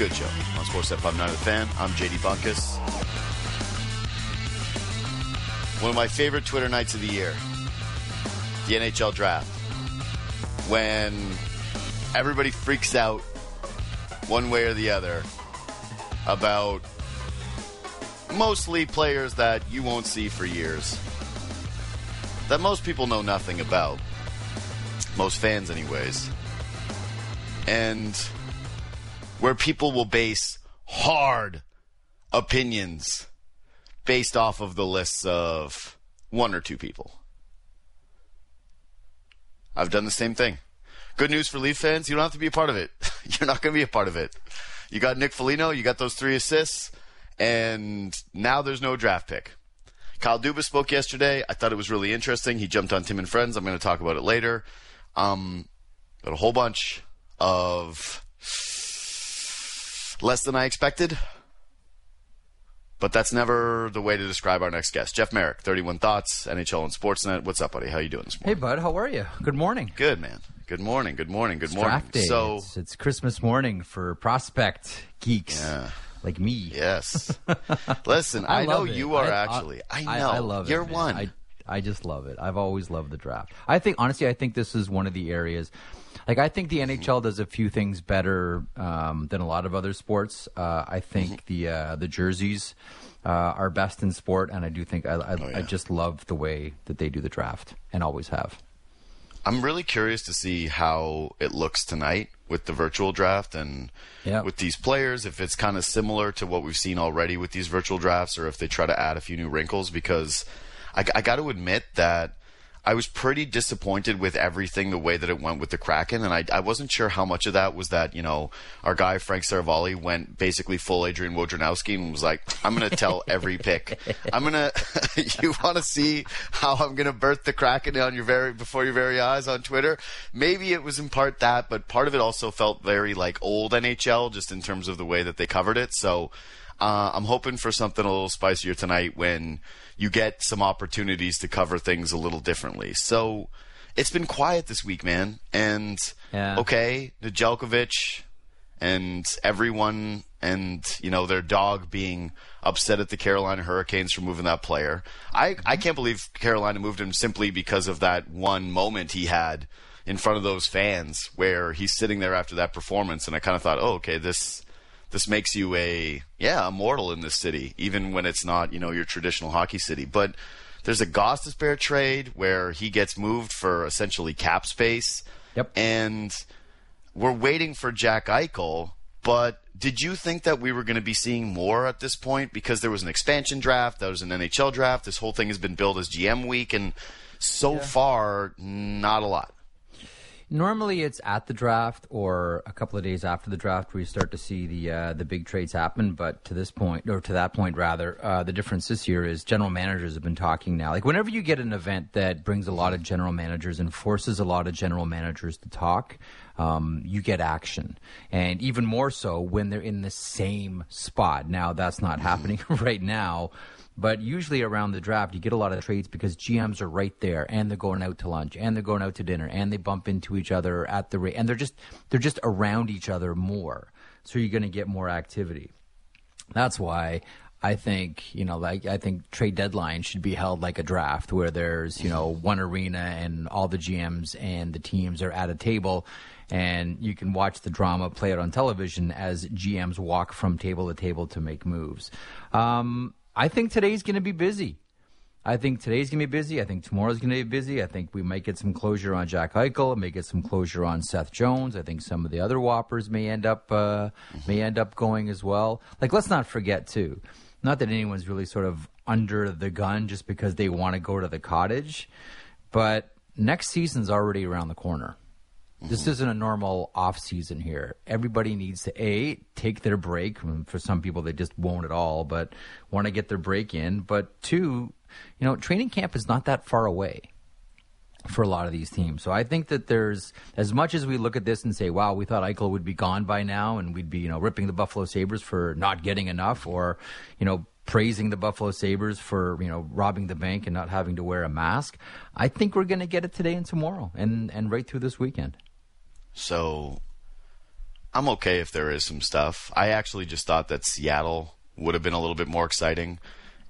Good Show on Sports FM 9 The Fan. I'm JD Bunkis. One of my favorite Twitter nights of the year, the NHL draft. When everybody freaks out one way or the other about mostly players that you won't see for years, that most people know nothing about. Most fans, anyways. And where people will base hard opinions based off of the lists of one or two people. I've done the same thing. Good news for Leaf fans, you don't have to be a part of it. You're not going to be a part of it. You got Nick Foligno, you got those three assists, and now there's no draft pick. Kyle Dubas spoke yesterday. I thought it was really interesting. He jumped on Tim and Friends. I'm going to talk about it later. Um, got a whole bunch of less than I expected. But that's never the way to describe our next guest. Jeff Marek, 31 Thoughts, NHL and Sportsnet. What's up, buddy? How you doing this morning? Hey, bud. How are you? Good morning. Good, man. Good morning. Good morning. Good morning. draft day. So, it's, it's Christmas morning for prospect geeks Yeah. like me. yes. Listen, I, know it. you are I- uh, actually. I, know. I, love it. You're one. I, I just love it. I've always loved the draft. I think, honestly, I think this is one of the areas. Like, I think the NHL does a few things better um, than a lot of other sports. Uh, I think the uh, the jerseys uh, are best in sport, and I do think I, I, Oh, I just love the way that they do the draft, and always have. I'm really curious to see how it looks tonight with the virtual draft and Yeah. with these players. If it's kind of similar to what we've seen already with these virtual drafts, or if they try to add a few new wrinkles. Because I, I got to admit that I was pretty disappointed with everything the way that it went with the Kraken, and I, I wasn't sure how much of that was that you know our guy Frank Seravalli went basically full Adrian Wojnarowski and was like, "I'm going to tell every pick. I'm going to. you want to see how I'm going to birth the Kraken on your very before your very eyes on Twitter? Maybe it was in part that, but part of it also felt very like old NHL, just in terms of the way that they covered it. So. Uh, I'm hoping for something a little spicier tonight when you get some opportunities to cover things a little differently. So it's been quiet this week, man. And Yeah. okay, Nedeljkovic and everyone and you know their dog being upset at the Carolina Hurricanes for moving that player. I I can't believe Carolina moved him simply because of that one moment he had in front of those fans where he's sitting there after that performance and I kind of thought, "Oh, okay, this this makes you a yeah immortal in this city, even when it's not you know your traditional hockey city. But there's a Gostisbehere trade where he gets moved for essentially cap space. Yep. And we're waiting for Jack Eichel. But did you think that we were going to be seeing more at this point because there was an expansion draft, there was an NHL draft. This whole thing has been billed as GM week, and so far, not a lot. Normally, it's at the draft or a couple of days after the draft where you start to see the uh, the big trades happen. But to this point, or to that point rather, uh, the difference this year is general managers have been talking now. Like whenever you get an event that brings a lot of general managers and forces a lot of general managers to talk, um, you get action, and even more so when they're in the same spot. Now that's not happening right now. But usually around the draft, you get a lot of trades because GMs are right there, and they're going out to lunch, and they're going out to dinner, and they bump into each other at the rate, and they're just they're just around each other more. So you're going to get more activity. That's why I think you know, like I think trade deadline should be held like a draft, where there's you know one arena and all the GMs and the teams are at a table, and you can watch the drama play out on television as GMs walk from table to table to make moves. Um, I think today's going to be busy. I think today's going to be busy. I think tomorrow's going to be busy. I think we might get some closure on Jack Eichel. May get some closure on Seth Jones. I think some of the other whoppers may end up uh, may end up going as well. Like, let's not forget too. Not that anyone's really sort of under the gun just because they want to go to the cottage, but next season's already around the corner. This isn't a normal off season here. Everybody needs to a take their break. For some people, they just won't at all, but want to get their break in. But two, you know, training camp is not that far away for a lot of these teams. So I think that there's as much as we look at this and say, "Wow, we thought Eichel would be gone by now, and we'd be you know ripping the Buffalo Sabres for not getting enough, or you know." Praising the Buffalo Sabres for you know robbing the bank and not having to wear a mask, I think we're going to get it today and tomorrow, and and right through this weekend. So I'm okay if there is some stuff. I actually just thought that Seattle would have been a little bit more exciting.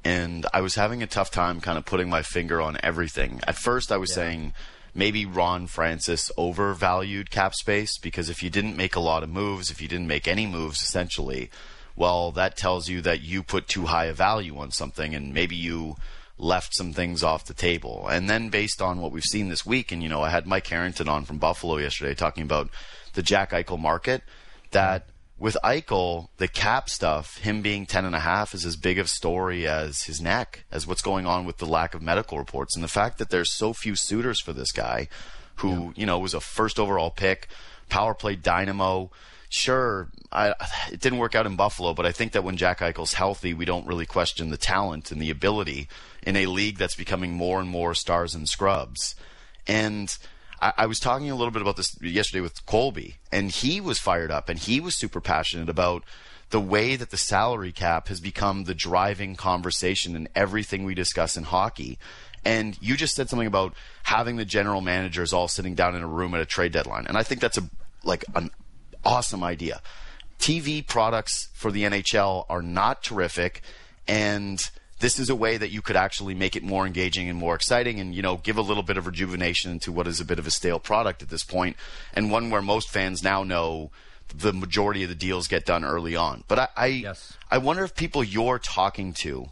And I was having a tough time kind of putting my finger on everything. At first, I was yeah. saying maybe Ron Francis overvalued cap space because if you didn't make a lot of moves, if you didn't make any moves, essentially, well, that tells you that you put too high a value on something and maybe you left some things off the table. And then based on what we've seen this week, and you know, I had Mike Harrington on from Buffalo yesterday talking about the Jack Eichel market, that with Eichel, the cap stuff, him being ten and a half is as big of a story as his neck, as what's going on with the lack of medical reports. And the fact that there's so few suitors for this guy who, yeah. you know, was a first overall pick, power play dynamo, sure, I, it didn't work out in Buffalo, but I think that when Jack Eichel's healthy, we don't really question the talent and the ability in a league that's becoming more and more stars and scrubs. And I, I was talking a little bit about this yesterday with Colby, and he was fired up and he was super passionate about the way that the salary cap has become the driving conversation in everything we discuss in hockey. And you just said something about having the general managers all sitting down in a room at a trade deadline, and I think that's a like an awesome idea. TV products for the NHL are not terrific, and this is a way that you could actually make it more engaging and more exciting and you know give a little bit of rejuvenation into what is a bit of a stale product at this point and one where most fans now know the majority of the deals get done early on but i I, yes. I wonder if people you're talking to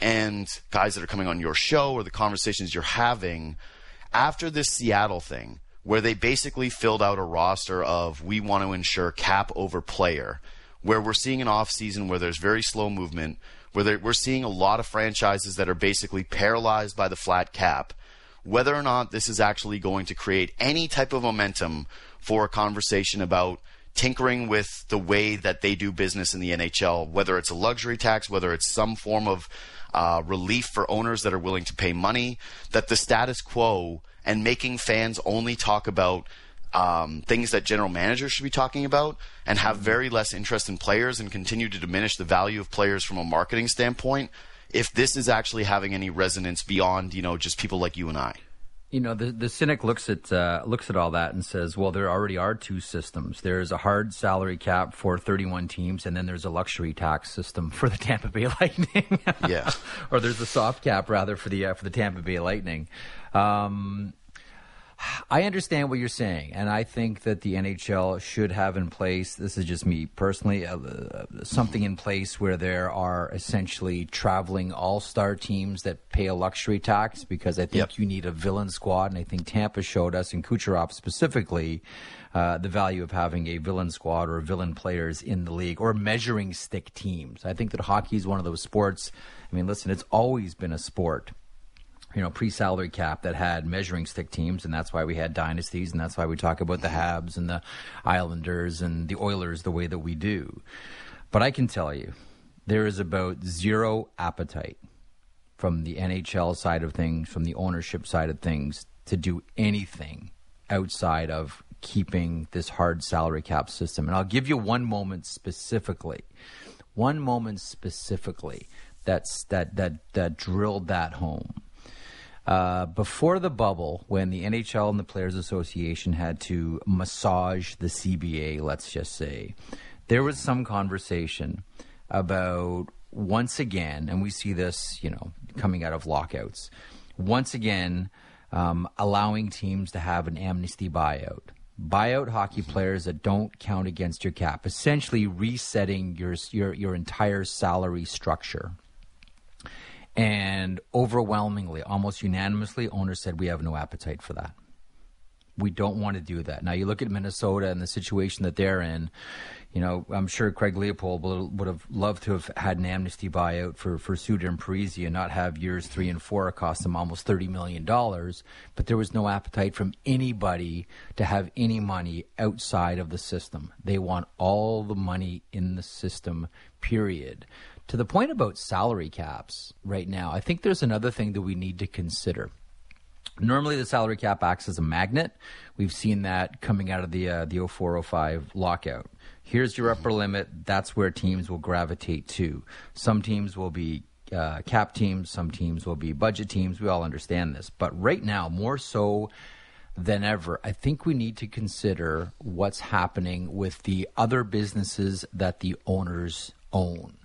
and guys that are coming on your show or the conversations you're having after this Seattle thing where they basically filled out a roster of we want to ensure cap over player, where we're seeing an off season where there's very slow movement, where we're seeing a lot of franchises that are basically paralyzed by the flat cap. Whether or not this is actually going to create any type of momentum for a conversation about tinkering with the way that they do business in the NHL, whether it's a luxury tax, whether it's some form of uh, relief for owners that are willing to pay money, that the status quo and making fans only talk about um, things that general managers should be talking about and have very less interest in players and continue to diminish the value of players from a marketing standpoint if this is actually having any resonance beyond you know just people like you and I you know the the cynic looks at uh, looks at all that and says, well, there already are two systems. There's a hard salary cap for 31 teams, and then there's a luxury tax system for the Tampa Bay Lightning. yeah, or there's a soft cap rather for the uh, for the Tampa Bay Lightning. Um, I understand what you're saying, and I think that the NHL should have in place. This is just me personally, uh, uh, something in place where there are essentially traveling all-star teams that pay a luxury tax because I think yep. you need a villain squad, and I think Tampa showed us, and Kucherov specifically, uh, the value of having a villain squad or villain players in the league or measuring stick teams. I think that hockey is one of those sports. I mean, listen, it's always been a sport you know, pre-salary cap that had measuring stick teams, and that's why we had dynasties, and that's why we talk about the Habs and the Islanders and the Oilers the way that we do. But I can tell you, there is about zero appetite from the NHL side of things, from the ownership side of things, to do anything outside of keeping this hard salary cap system. And I'll give you one moment specifically, one moment specifically that's that that that drilled that home uh, before the bubble, when the NHL and the Players Association had to massage the CBA, let's just say, there was some conversation about once again, and we see this, you know, coming out of lockouts, once again um, allowing teams to have an amnesty buyout. Buyout hockey players that don't count against your cap, essentially resetting your your your entire salary structure. And overwhelmingly, almost unanimously, owners said, we have no appetite for that. We don't want to do that. Now, you look at Minnesota and the situation that they're in. You know, I'm sure Craig Leopold would, have loved to have had an amnesty buyout for, for Suter and Parise and not have years three and four cost them almost $30 million. But there was no appetite from anybody to have any money outside of the system. They want all the money in the system, period. To the point about salary caps right now, I think there's another thing that we need to consider. Normally, the salary cap acts as a magnet. We've seen that coming out of the uh, the 0405 lockout. Here's your upper limit. That's where teams will gravitate to. Some teams will be uh, cap teams. Some teams will be budget teams. We all understand this. But right now, more so than ever, I think we need to consider what's happening with the other businesses that the owners own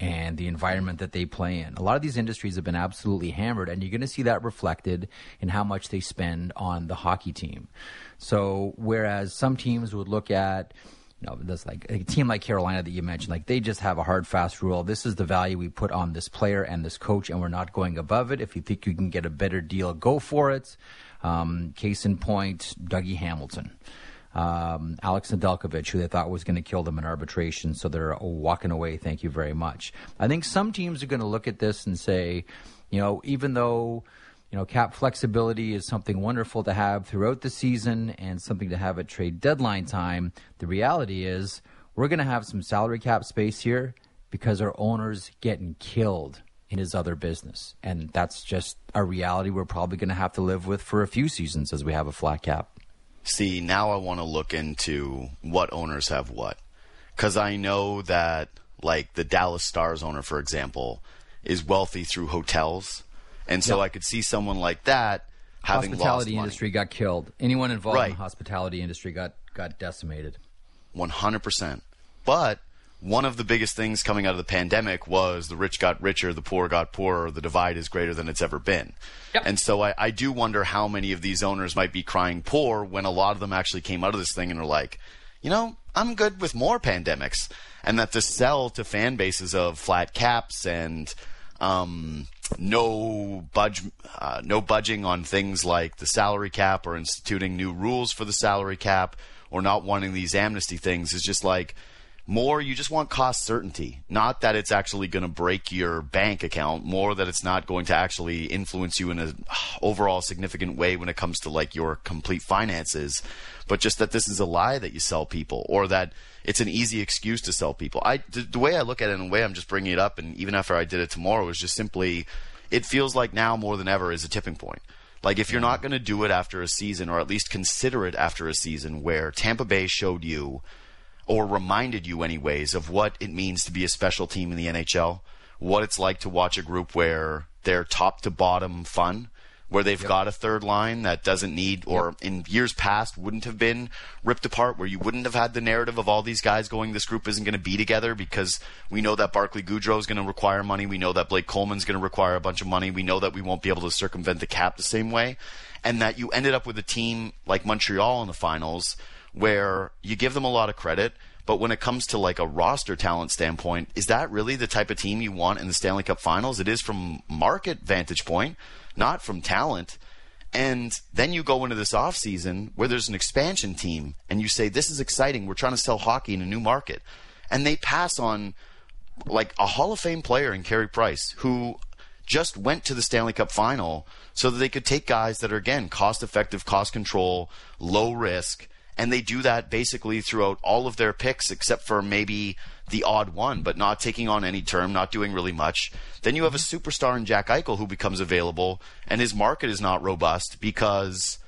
and the environment that they play in. A lot of these industries have been absolutely hammered, and you're going to see that reflected in how much they spend on the hockey team. So, whereas some teams would look at you know, that's like a team like Carolina that you mentioned, like they just have a hard, fast rule. This is the value we put on this player and this coach, and we're not going above it. If you think you can get a better deal, go for it. Um, case in point, Dougie Hamilton. Um, Alex Nedeljkovic, who they thought was going to kill them in arbitration, so they're walking away. Thank you very much. I think some teams are going to look at this and say, you know, even though you know cap flexibility is something wonderful to have throughout the season and something to have at trade deadline time, the reality is we're going to have some salary cap space here because our owner's getting killed in his other business. And that's just a reality we're probably going to have to live with for a few seasons as we have a flat cap. See, now I want to look into what owners have what. Because I know that, like, the Dallas Stars owner, for example, is wealthy through hotels. And so Yep. I could see someone like that having hospitality lost money. industry got killed. Anyone involved in the hospitality industry got got decimated. 100%. But one of the biggest things coming out of the pandemic was the rich got richer, the poor got poorer, the divide is greater than it's ever been. Yep. And so I, I do wonder how many of these owners might be crying poor when a lot of them actually came out of this thing and are like, you know, I'm good with more pandemics. And that the sell to fan bases of flat caps and um, no budge, uh, no budging on things like the salary cap or instituting new rules for the salary cap or not wanting these amnesty things is just like more you just want cost certainty. Not that it's actually going to break your bank account more that it's not going to actually influence you in an overall significant way when it comes to like your complete finances. But just that this is a lie that you sell people or that it's an easy excuse to sell people. I the, the way i look at it and the way i'm just bringing it up and even after i did it tomorrow is just simply it feels like now more than ever is a tipping point. Like if you're not going to do it after a season, or at least consider it after a season where Tampa Bay showed you, or reminded you anyways, of what it means to be a special team in the NHL, what it's like to watch a group where they're top to bottom fun, where they've got a third line that doesn't need, or in years past wouldn't have been ripped apart, where you wouldn't have had the narrative of all these guys going, this group isn't going to be together because we know that Barclay Goodrow is going to require money. We know that Blake Coleman's going to require a bunch of money. We know that we won't be able to circumvent the cap the same way. And that you ended up with a team like Montreal in the finals where you give them a lot of credit, but when it comes to like a roster talent standpoint, is that really the type of team you want in the Stanley Cup finals? It is from market vantage point, not from talent. And then you go into this offseason where there's an expansion team and you say, This is exciting. We're trying to sell hockey in a new market. And they pass on like a Hall of Fame player in Carey Price who just went to the Stanley Cup final so that they could take guys that are again cost effective, cost control, low risk, and they do that basically throughout all of their picks except for maybe the odd one, but not taking on any term, not doing really much. Then you have a mm-hmm. superstar in Jack Eichel who becomes available, and his market is not robust because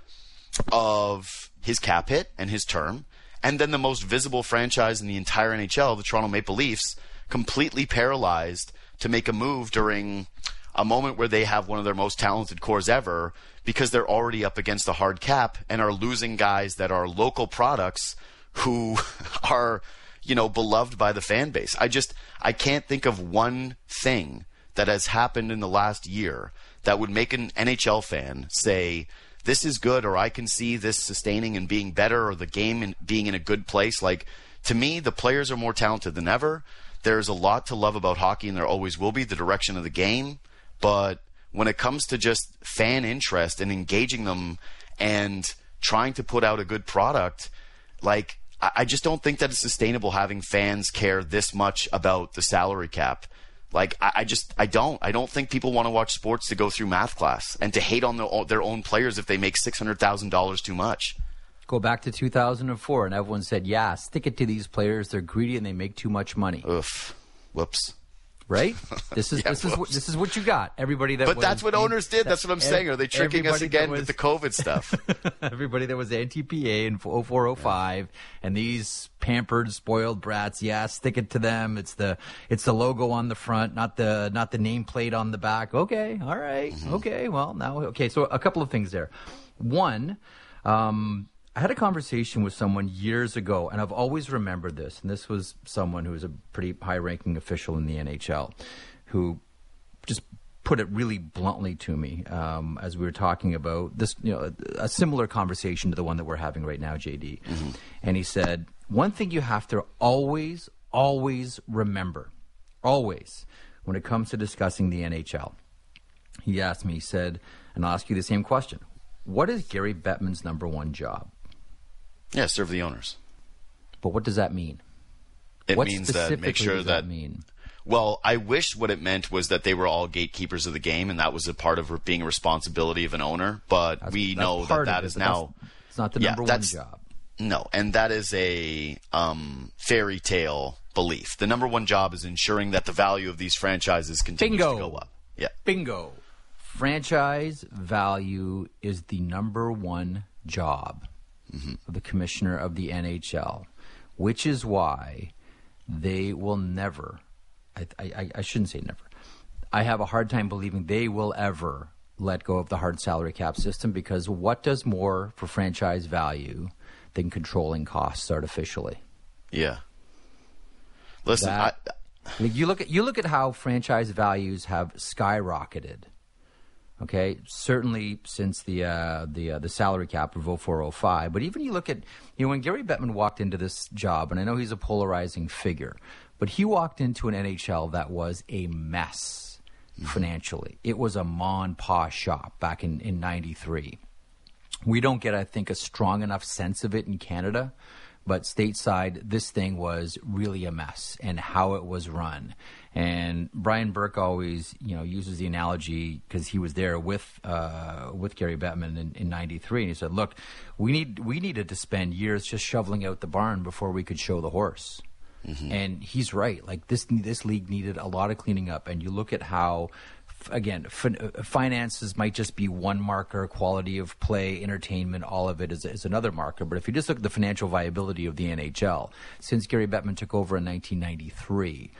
of his cap hit and his term. And then the most visible franchise in the entire NHL, the Toronto Maple Leafs, completely paralyzed to make a move during a moment where they have one of their most talented cores ever because they're already up against a hard cap and are losing guys that are local products who are, you know, beloved by the fan base. I just I can't think of one thing that has happened in the last year that would make an NHL fan say this is good or I can see this sustaining and being better or the game in, being in a good place. Like to me, the players are more talented than ever. There's a lot to love about hockey and there always will be the direction of the game, but when it comes to just fan interest and engaging them and trying to put out a good product, like I I just don't think that it's sustainable having fans care this much about the salary cap. Like I, I just I don't I don't think people want to watch sports to go through math class and to hate on the, their own players if they make six hundred thousand dollars too much. Go back to 2004, and everyone said, "Yeah, stick it to these players. They're greedy and they make too much money." Oof, whoops. Right? This is Yeah, this is what this is what you got. Everybody that But that's what owners did. That's what I'm saying. Are they tricking us again was- with the COVID stuff? everybody that was anti-PA in 0405 and these pampered spoiled brats yeah stick it to them it's the it's the logo on the front not the not the nameplate on the back okay all right. Mm-hmm. okay well now okay so a couple of things there one Um, I had a conversation with someone years ago, and I've always remembered this. And this was someone who was a pretty high ranking official in the NHL who just put it really bluntly to me um, as we were talking about this, you know, a, a, similar conversation to the one that we're having right now, JD. Mm-hmm. And he said, One thing you have to always, always remember, always, when it comes to discussing the NHL, he asked me, he said, and I'll ask you the same question What is Gary Bettman's number one job? Yeah, serve the owners. But what does that mean? It what means that make sure that, that mean. Well, I wish what it meant was that they were all gatekeepers of the game, and that was a part of being a responsibility of an owner. But that's, we that's know that that is now. It's not the number yeah, one job. No, and that is a um, fairy tale belief. The number one job is ensuring that the value of these franchises continues Bingo. to go up. Yeah. Bingo. Franchise value is the number one job mm-hmm. the commissioner of the NHL, which is why they will never. I, I, I shouldn't say never. I have a hard time believing they will ever let go of the hard salary cap system because what does more for franchise value than controlling costs artificially? Yeah. Listen, that, I, you look at you look at how franchise values have skyrocketed Okay, certainly since the uh, the uh, the salary cap of 0405, but even you look at you know when Gary Bettman walked into this job, and I know he's a polarizing figure, but he walked into an NHL that was a mess financially. It was a mon pa shop back in in '93. We don't get, I think, a strong enough sense of it in Canada but stateside, this thing was really a mess and how it was run. And Brian Burke always, you know, uses the analogy because he was there with uh, with Gary Bettman in '93, and he said, "Look, we need we needed to spend years just shoveling out the barn before we could show the horse." Mm-hmm. And he's right. Like this, this league needed a lot of cleaning up. And you look at how again, f- finances might just be one marker, quality of play, entertainment, all of it is, is, another marker. But if you just look at the financial viability of the NHL, since Gary Bettman took over in 1993,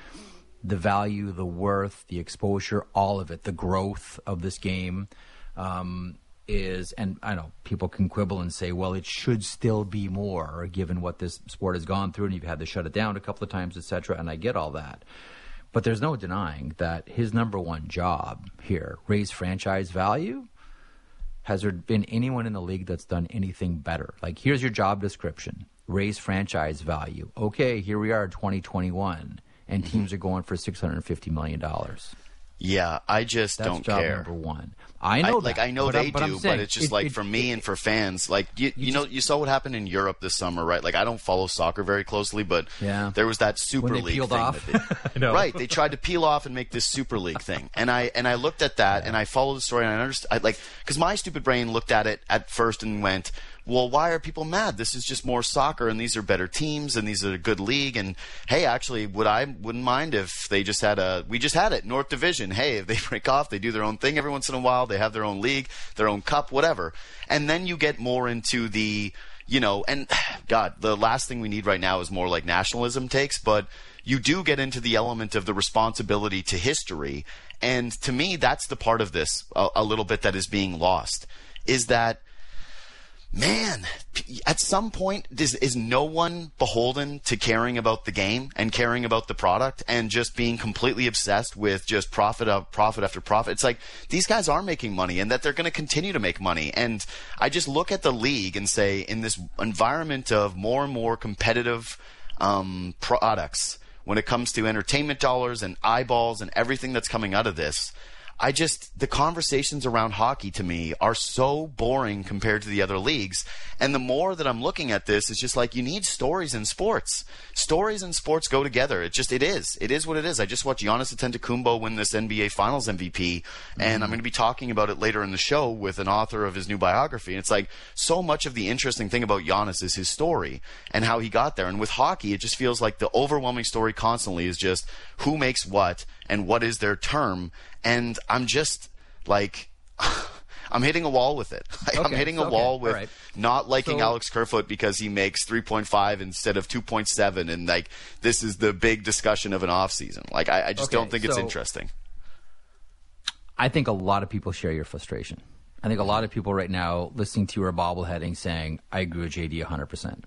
the value, the worth, the exposure, all of it, the growth of this game um, is, and I know people can quibble and say, well, it should still be more given what this sport has gone through, and you've had to shut it down a couple of times, etc. And I get all that. But there's no denying that his number one job here, raise franchise value, has there been anyone in the league that's done anything better? Like, here's your job description raise franchise value. Okay, here we are, 2021 and mm-hmm. teams are going for six hundred and fifty million dollars. Yeah, I just That's don't job care. Number one, I know. I, like I know they but do, saying, but it's just it, like it, for me it, and for fans. Like you, you, you know, just, you saw what happened in Europe this summer, right? Like I don't follow soccer very closely, but yeah. there was that Super League thing. They, right, they tried to peel off and make this Super League thing, and I and I looked at that yeah. and I followed the story and I understood. I, like because my stupid brain looked at it at first and went, well, why are people mad? This is just more soccer, and these are better teams, and these are a good league. And hey, actually, would I wouldn't mind if they just had a we just had it North Division. Hey, if they break off, they do their own thing every once in a while. They have their own league, their own cup, whatever. And then you get more into the you know, and God, the last thing we need right now is more like nationalism takes, but you do get into the element of the responsibility to history. And to me, that's the part of this a, a little bit that is being lost is that man, at some point, is, is no one beholden to caring about the game and caring about the product and just being completely obsessed with just profit of profit after profit? It's like these guys are making money and that they're going to continue to make money. And I just look at the league and say, in this environment of more and more competitive um, products, when it comes to entertainment dollars and eyeballs and everything that's coming out of this, I just the conversations around hockey to me are so boring compared to the other leagues. And the more that I'm looking at this, it's just like you need stories in sports. Stories and sports go together. It just it is. It is what it is. I just watched Giannis Antetokounmpo win this NBA Finals MVP, and I'm going to be talking about it later in the show with an author of his new biography. And it's like so much of the interesting thing about Giannis is his story and how he got there. And with hockey, it just feels like the overwhelming story constantly is just who makes what and what is their term and I'm just like. I'm hitting a wall with it. Okay, I'm hitting a okay, wall with right. not liking so, Alex Kerfoot because he makes 3.5 instead of 2.7, and like this is the big discussion of an off season. Like I, I just okay, don't think so it's interesting. I think a lot of people share your frustration, I think a lot of people right now listening to your bobbleheading saying, I agree with JD 100%.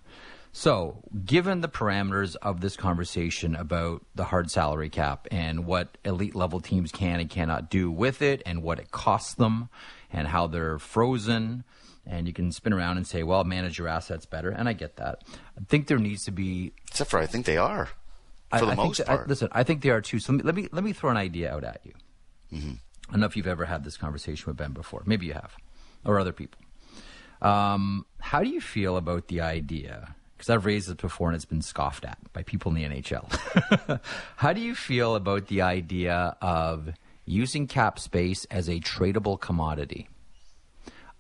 So, given the parameters of this conversation about the hard salary cap and what elite level teams can and cannot do with it and what it costs them and how they're frozen, and you can spin around and say, well, manage your assets better. And I get that. I think there needs to be. Except for I think they are. For I, the I most think part. I, listen, I think they are too. So let me, let me, let me throw an idea out at you. Mm-hmm. I don't know if you've ever had this conversation with Ben before. Maybe you have, or other people. Um, how do you feel about the idea? Because I've raised this before and it's been scoffed at by people in the NHL. how do you feel about the idea of using cap space as a tradable commodity?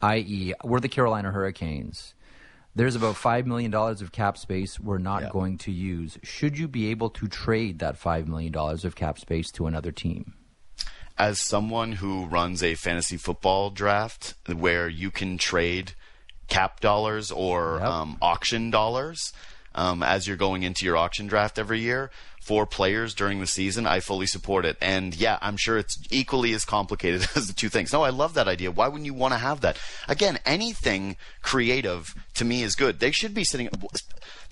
I.e., we're the Carolina Hurricanes. There's about $5 million of cap space we're not Yeah. going to use. Should you be able to trade that $5 million of cap space to another team? as someone who runs a fantasy football draft where you can trade cap dollars or Yep. um, auction dollars um, as you're going into your auction draft every year for players during the season, I fully support it. And yeah, I'm sure it's equally as complicated as the two things. No, I love that idea. Why wouldn't you want to have that? Again, anything creative to me is good. They should be sitting.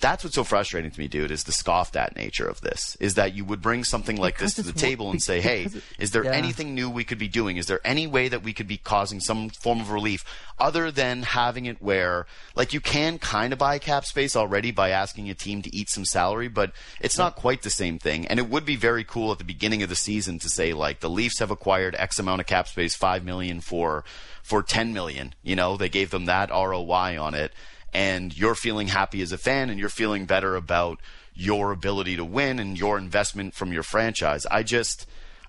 That's what's so frustrating to me, dude, is the scoffed at nature of this. Is that you would bring something like Because this to the table and say, hey, it- is there yeah. anything new we could be doing? Is there any way that we could be causing some form of relief other than having it where, like, you can kind of buy cap space already by asking a team to eat some salary, but it's not quite the same thing. And it would be very cool at the beginning of the season to say, like, the Leafs have acquired X amount of cap space, five million for for ten million. You know, they gave them that ROI on it, and you're feeling happy as a fan, and you're feeling better about your ability to win and your investment from your franchise. I just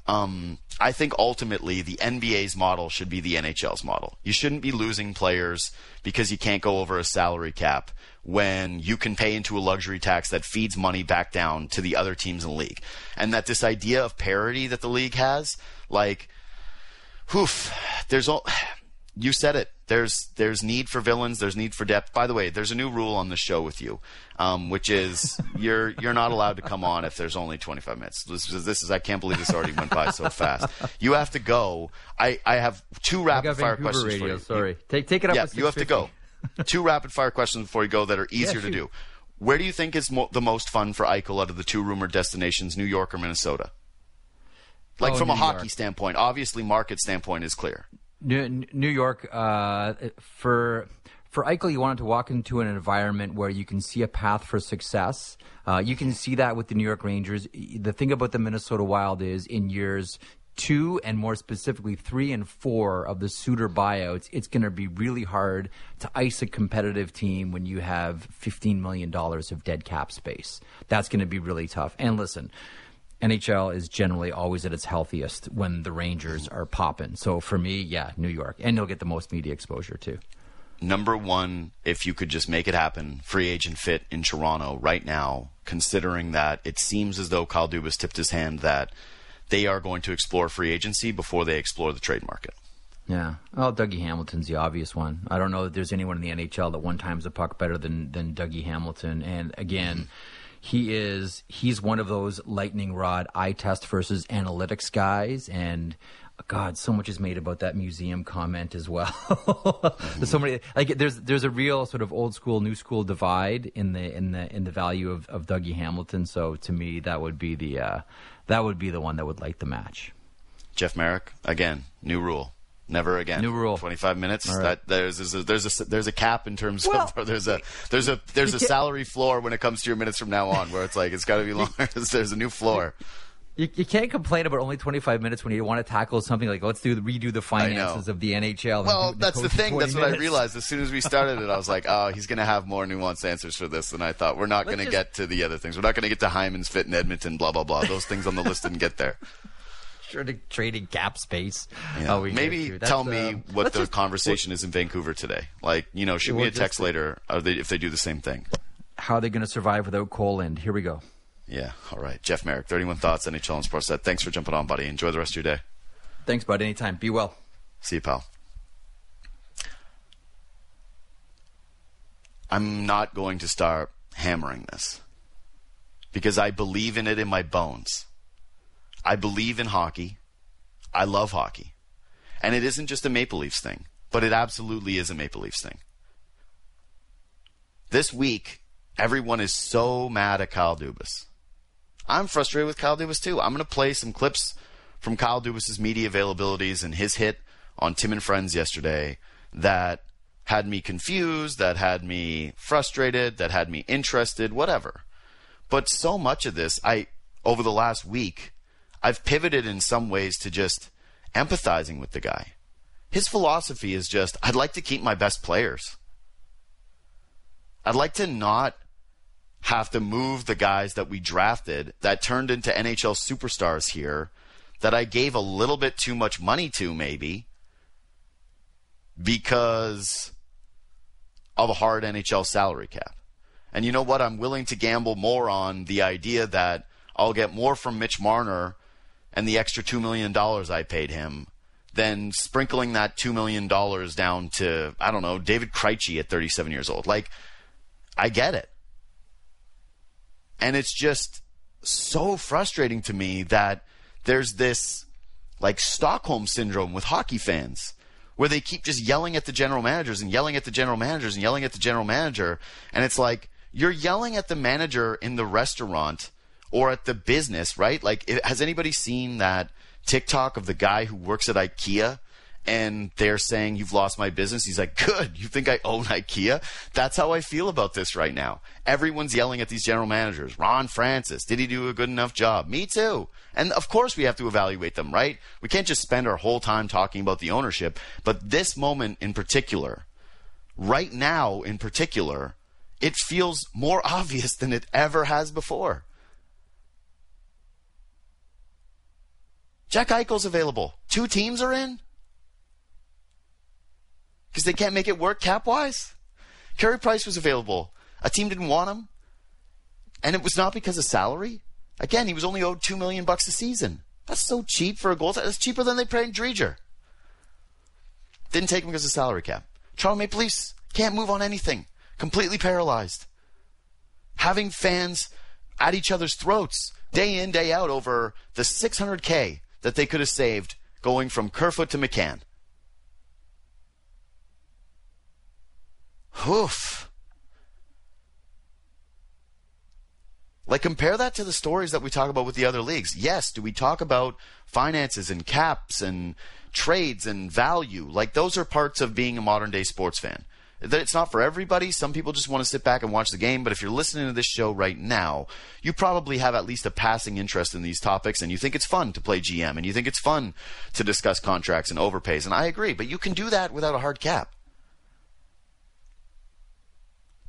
um, I think ultimately the NBA's model should be the NHL's model. You shouldn't be losing players because you can't go over a salary cap when you can pay into a luxury tax that feeds money back down to the other teams in the league. And that this idea of parity that the league has, like, whoof, there's all. You said it. There's there's need for villains. There's need for depth. By the way, there's a new rule on the show with you, um, which is you're you're not allowed to come on if there's only 25 minutes. This is this is I can't believe this already went by so fast. You have to go. I I have two rapid fire Vancouver questions radio. for you. Sorry, take take it up. Yeah, you have to go. two rapid fire questions before you go that are easier to do. Where do you think is mo- the most fun for Eichel out of the two rumored destinations, New York or Minnesota? Like Oh, from a hockey York. standpoint, obviously market standpoint is clear. New, New York uh, for for Eichel, you wanted to walk into an environment where you can see a path for success. Uh, you can see that with the New York Rangers. The thing about the Minnesota Wild is in years two and more specifically three and four of the Suter buyouts, it's going to be really hard to ice a competitive team when you have $15 million of dead cap space. That's going to be really tough. And listen, NHL is generally always at its healthiest when the Rangers are popping. So for me, yeah, New York. And you'll get the most media exposure too. number one, if you could just make it happen, free agent fit in Toronto right now, considering that it seems as though Kyle Dubas tipped his hand that they are going to explore free agency before they explore the trade market. Yeah. Well, Dougie Hamilton's the obvious one. I don't know that there's anyone in the NHL that one times a puck better than than Dougie Hamilton. And again, he is he's one of those lightning rod eye test versus analytics guys and God, so much is made about that museum comment as well. there's so many like there's there's a real sort of old school new school divide in the in the in the value of, of Dougie Hamilton. So to me that would be the uh, that would be the one that would light the match. Jeff Marek, again, new rule. Never again. New rule. Twenty-five minutes. All right. That there's there's a, there's a there's a cap in terms Well, of there's a there's a there's a salary floor when it comes to your minutes from now on, where it's like it's got to be longer. there's a new floor. You, you can't complain about only 25 minutes when you want to tackle something like let's do the, redo the finances of the NHL. Well, do- that's the thing. 20 That's what I realized as soon as we started it. I was like, oh, he's going to have more nuanced answers for this than I thought. We're not going to get to the other things. We're not going to get to Hyman's fit in Edmonton, blah, blah, blah. Those things on the list didn't get there. Trading, trading cap space. Yeah. Oh, we Maybe. That's, tell me um, what the just- conversation is in Vancouver today. Like, you know, shoot me We'll a text just- later are they, if they do the same thing. How are they going to survive without Coland? Here we go. Yeah. All right. Jeff Marek, 31 Thoughts, NHL and Sportsnet. Thanks for jumping on, buddy. Enjoy the rest of your day. Thanks, bud. Anytime. Be well. See you, pal. I'm not going to start hammering this because I believe in it in my bones. I believe in hockey. I love hockey. And it isn't just a Maple Leafs thing. but it absolutely is a Maple Leafs thing. This week, everyone is so mad at Kyle Dubas. I'm frustrated with Kyle Dubas too. I'm going to play some clips from Kyle Dubas's media availabilities and his hit on Tim and Friends yesterday that had me confused, that had me frustrated, that had me interested, whatever. But so much of this, I over the last week, I've pivoted in some ways to just empathizing with the guy. His philosophy is just I'd like to keep my best players. I'd like to not have to move the guys that we drafted that turned into NHL superstars here that I gave a little bit too much money to maybe because of a hard NHL salary cap. And you know what? I'm willing to gamble more on the idea that I'll get more from Mitch Marner and the extra $2 million I paid him than sprinkling that $2 million down to, I don't know, David Krejci at 37 years old. Like, I get it. And it's just so frustrating to me that there's this like Stockholm syndrome with hockey fans where they keep just yelling at the general managers and yelling at the general managers and yelling at the general manager. And it's like, you're yelling at the manager in the restaurant or at the business, right? Like, has anybody seen that TikTok of the guy who works at IKEA and they're saying you've lost my business. He's like, good. You think I own IKEA? That's how I feel about this right now. Everyone's yelling at these general managers. Ron Francis, did he do a good enough job? Me too. And of course we have to evaluate them, right? We can't just spend our whole time talking about the ownership. But this moment in particular, right now in particular, it feels more obvious than it ever has before. Jack Eichel's available. Two teams are in because they can't make it work cap wise. Carey Price was available. A team didn't want him, and it was not because of salary. Again, he was only owed two million bucks a season. That's so cheap for a goal. That's cheaper than they paid Driedger. Didn't take him because of salary cap. Toronto Maple Leafs can't move on anything. Completely paralyzed. Having fans at each other's throats day in, day out over the 600K that they could have saved going from Kerfoot to McCann. Hoof. Like compare that to the stories that we talk about with the other leagues. Yes, do we talk about finances and caps and trades and value? Like those are parts of being a modern day sports fan. That it's not for everybody. Some people just want to sit back and watch the game. But if you're listening to this show right now, you probably have at least a passing interest in these topics, and you think it's fun to play GM, and you think it's fun to discuss contracts and overpays. And I agree, but you can do that without a hard cap.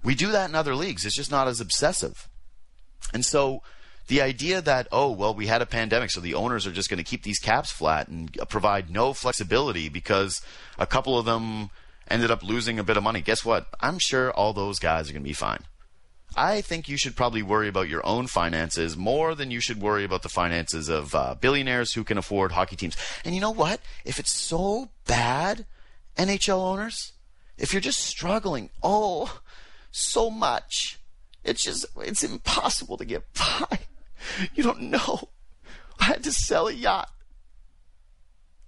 We do that in other leagues. It's just not as obsessive. And so the idea that, oh, well, we had a pandemic, so the owners are just going to keep these caps flat and provide no flexibility because a couple of them ended up losing a bit of money. Guess what? I'm sure all those guys are going to be fine. I think you should probably worry about your own finances more than you should worry about the finances of uh, billionaires who can afford hockey teams. And you know what? If it's so bad, NHL owners, if you're just struggling, oh, so much. It's just, it's impossible to get by. You don't know. I had to sell a yacht.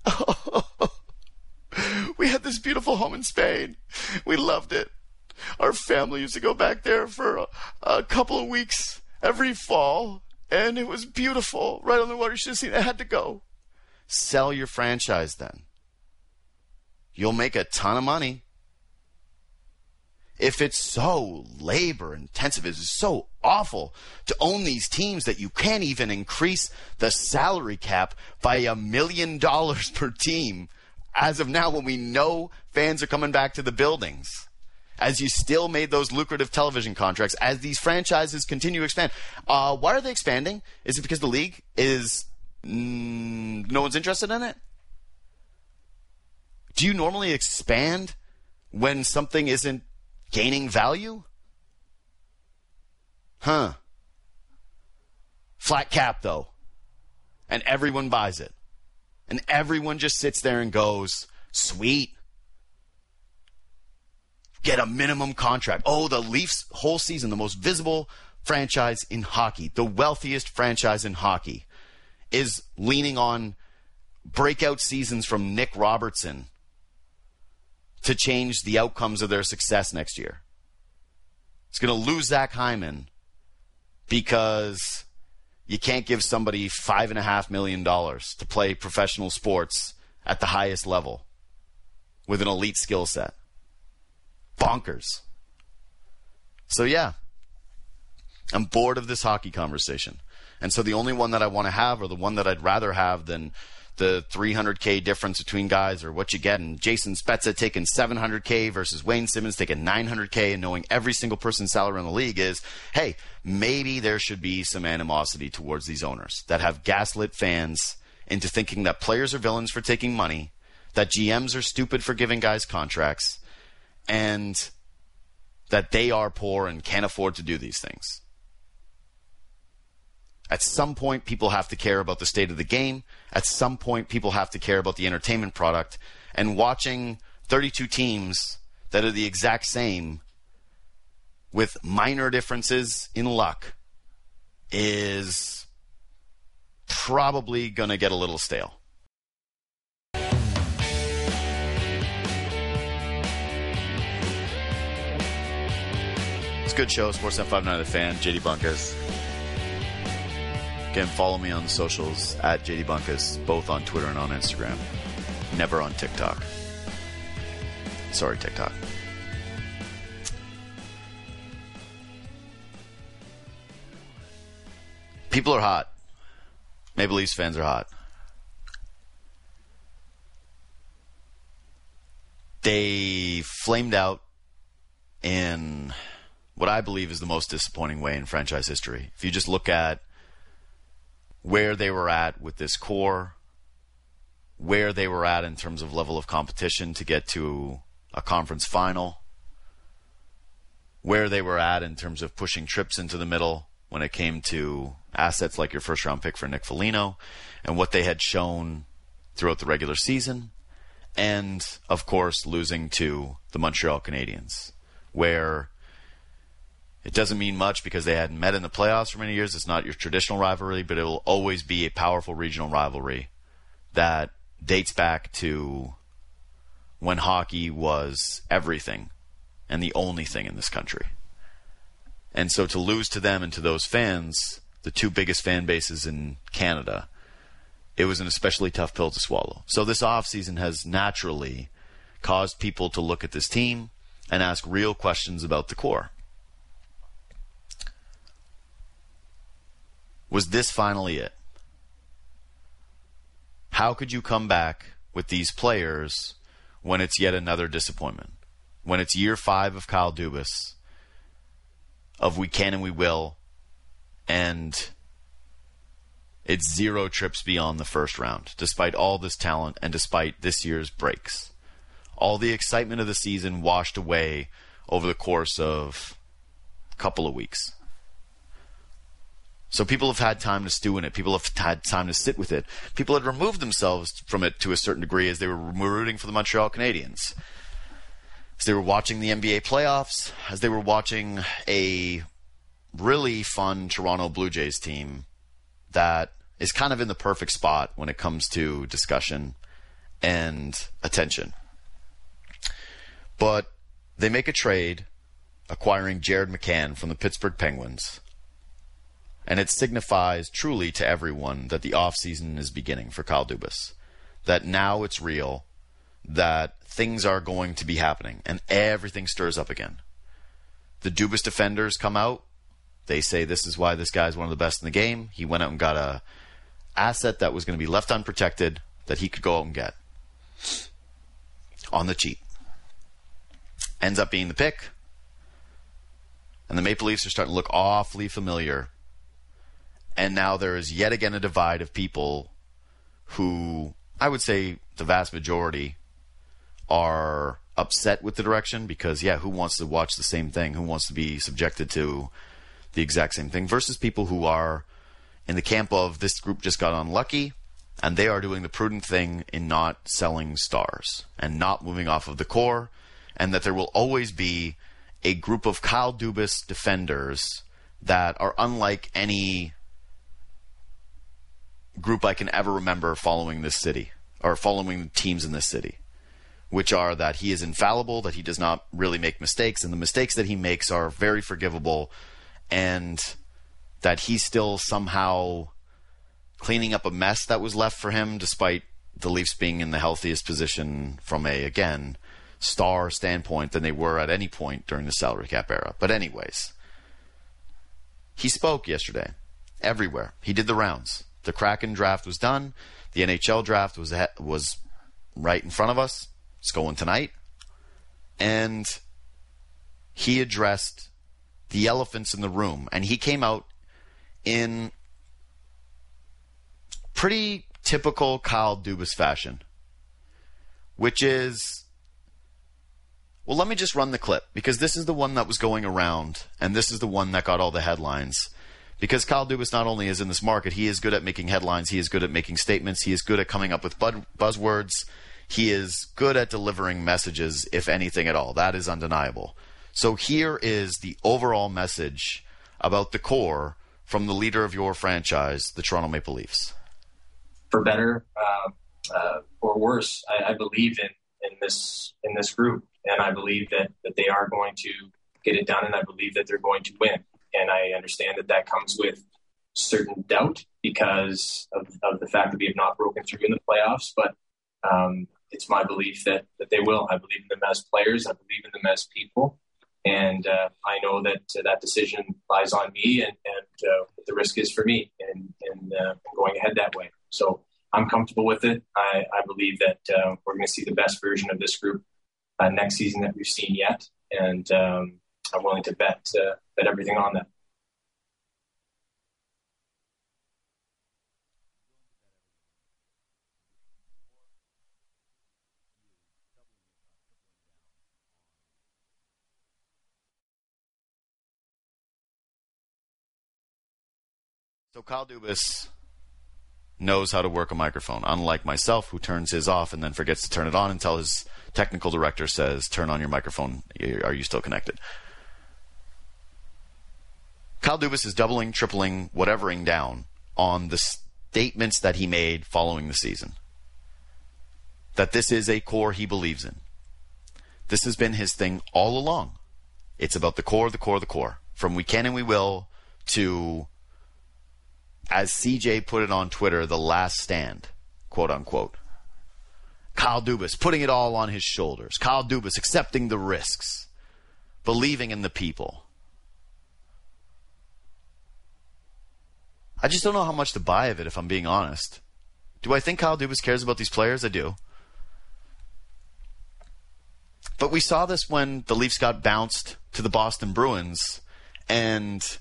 We had this beautiful home in Spain. We loved it. Our family used to go back there for a, a couple of weeks every fall, and it was beautiful. Right on the water. You should have seen it. I had to go. Sell your franchise then. You'll make a ton of money if it's so labor intensive, it's so awful to own these teams that you can't even increase the salary cap by a million dollars per team as of now when we know fans are coming back to the buildings. As you still made those lucrative television contracts, as these franchises continue to expand. Uh, why are they expanding? Is it because the league is mm, no one's interested in it? Do you normally expand when something isn't Gaining value? Huh. Flat cap, though. And everyone buys it. And everyone just sits there and goes, sweet. Get a minimum contract. Oh, the Leafs whole season, the most visible franchise in hockey, the wealthiest franchise in hockey, is leaning on breakout seasons from Nick Robertson to change the outcomes of their success next year. It's going to lose Zach Hyman because you can't give somebody five and a half million dollars to play professional sports at the highest level with an elite skill set. Bonkers. So, yeah, I'm bored of this hockey conversation. And so the only one that I want to have, or the one that I'd rather have than the 300K difference between guys, or what you get, and Jason Spezza taking 700K versus Wayne Simmonds taking 900K, and knowing every single person's salary in the league is, hey, maybe there should be some animosity towards these owners that have gaslit fans into thinking that players are villains for taking money, that GMs are stupid for giving guys contracts, and that they are poor and can't afford to do these things. At some point, people have to care about the state of the game. At some point, people have to care about the entertainment product. And watching 32 teams that are the exact same with minor differences in luck is probably going to get a little stale. It's a good show. Sportsnet 59 The Fan. JD Bunkis. Again, follow me on the socials at JD Bunkis, both on Twitter and on Instagram. Never on TikTok. Sorry, TikTok. People are hot. Maple Leafs fans are hot. They flamed out in what I believe is the most disappointing way in franchise history. If you just look at where they were at with this core, where they were at in terms of level of competition to get to a conference final, where they were at in terms of pushing trips into the middle when it came to assets like your first round pick for Nick Foligno, and what they had shown throughout the regular season, and of course losing to the Montreal Canadiens, where it doesn't mean much because they hadn't met in the playoffs for many years. It's not your traditional rivalry, but it will always be a powerful regional rivalry that dates back to when hockey was everything and the only thing in this country. And so to lose to them and to those fans, the two biggest fan bases in Canada, it was an especially tough pill to swallow. So this offseason has naturally caused people to look at this team and ask real questions about the core. Was this finally it? How could you come back with these players when it's yet another disappointment? When it's year five of Kyle Dubas, of we can and we will, and it's zero trips beyond the first round, despite all this talent and despite this year's breaks. All the excitement of the season washed away over the course of a couple of weeks. So people have had time to stew in it. People have had time to sit with it. People had removed themselves from it to a certain degree as they were rooting for the Montreal Canadiens. As they were watching the NBA playoffs, as they were watching a really fun Toronto Blue Jays team that is kind of in the perfect spot when it comes to discussion and attention. But they make a trade acquiring Jared McCann from the Pittsburgh Penguins and it signifies truly to everyone that the offseason is beginning for Kyle Dubas. That now it's real, that things are going to be happening, and everything stirs up again. The Dubas defenders come out. They say this is why this guy's one of the best in the game. He went out and got a asset that was going to be left unprotected that he could go out and get on the cheap. Ends up being the pick. And the Maple Leafs are starting to look awfully familiar and now there is yet again a divide of people who I would say the vast majority are upset with the direction because yeah, who wants to watch the same thing? Who wants to be subjected to the exact same thing versus people who are in the camp of this group just got unlucky and they are doing the prudent thing in not selling stars and not moving off of the core and that there will always be a group of Kyle Dubas defenders that are unlike any group I can ever remember following this city or following teams in this city, which are that he is infallible, that he does not really make mistakes, and the mistakes that he makes are very forgivable, and that he's still somehow cleaning up a mess that was left for him, despite the Leafs being in the healthiest position from a, again, star standpoint than they were at any point during the salary cap era. But, anyways, he spoke yesterday everywhere. He did the rounds. The Kraken draft was done. The NHL draft was was right in front of us. It's going tonight. And he addressed the elephants in the room. And he came out in pretty typical Kyle Dubas fashion, which is well, let me just run the clip because this is the one that was going around, and this is the one that got all the headlines. Because Kyle Dubas not only is in this market, he is good at making headlines, he is good at making statements, he is good at coming up with buzzwords, he is good at delivering messages, if anything at all. That is undeniable. So here is the overall message about the core from the leader of your franchise, the Toronto Maple Leafs. For better uh, uh, or worse, I, I, believe in, in this in this group, and I believe that, that they are going to get it done, and I believe that they're going to win. And I understand that that comes with certain doubt because of, of the fact that we have not broken through in the playoffs. But um, it's my belief that, that they will. I believe in them as players. I believe in them as people. And uh, I know that uh, that decision lies on me and, and uh, the risk is for me in, in, uh, going ahead that way. So I'm comfortable with it. I, I believe that uh, we're going to see the best version of this group uh, next season that we've seen yet. And um, I'm willing to bet, uh, bet everything on that. So Kyle Dubas knows how to work a microphone, unlike myself, who turns his off and then forgets to turn it on until his technical director says, "Turn on your microphone. Are you still connected?" Kyle Dubas is doubling, tripling, whatevering down on the statements that he made following the season. That this is a core he believes in. This has been his thing all along. It's about the core, the core, the core. From we can and we will to as CJ put it on Twitter, the last stand, quote unquote. Kyle Dubas putting it all on his shoulders. Kyle Dubas accepting the risks, believing in the people. I just don't know how much to buy of it, if I'm being honest. Do I think Kyle Dubas cares about these players? I do. But we saw this when the Leafs got bounced to the Boston Bruins, and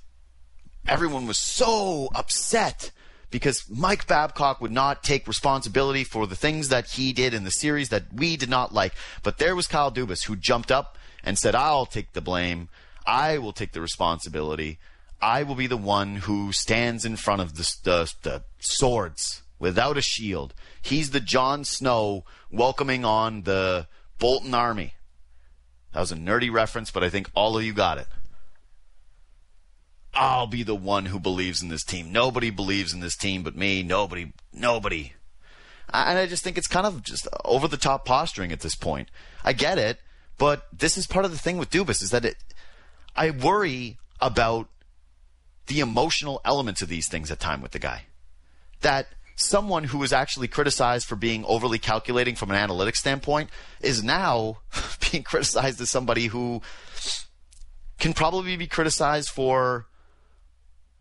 everyone was so upset because Mike Babcock would not take responsibility for the things that he did in the series that we did not like. But there was Kyle Dubas who jumped up and said, I'll take the blame. I will take the responsibility. I will be the one who stands in front of the, the, the swords without a shield. He's the Jon Snow welcoming on the Bolton army. That was a nerdy reference, but I think all of you got it. I'll be the one who believes in this team. Nobody believes in this team but me. Nobody, nobody. And I just think it's kind of just over the top posturing at this point. I get it, but this is part of the thing with Dubas is that it, I worry about the emotional elements of these things at time with the guy. That someone who was actually criticized for being overly calculating from an analytics standpoint is now being criticized as somebody who can probably be criticized for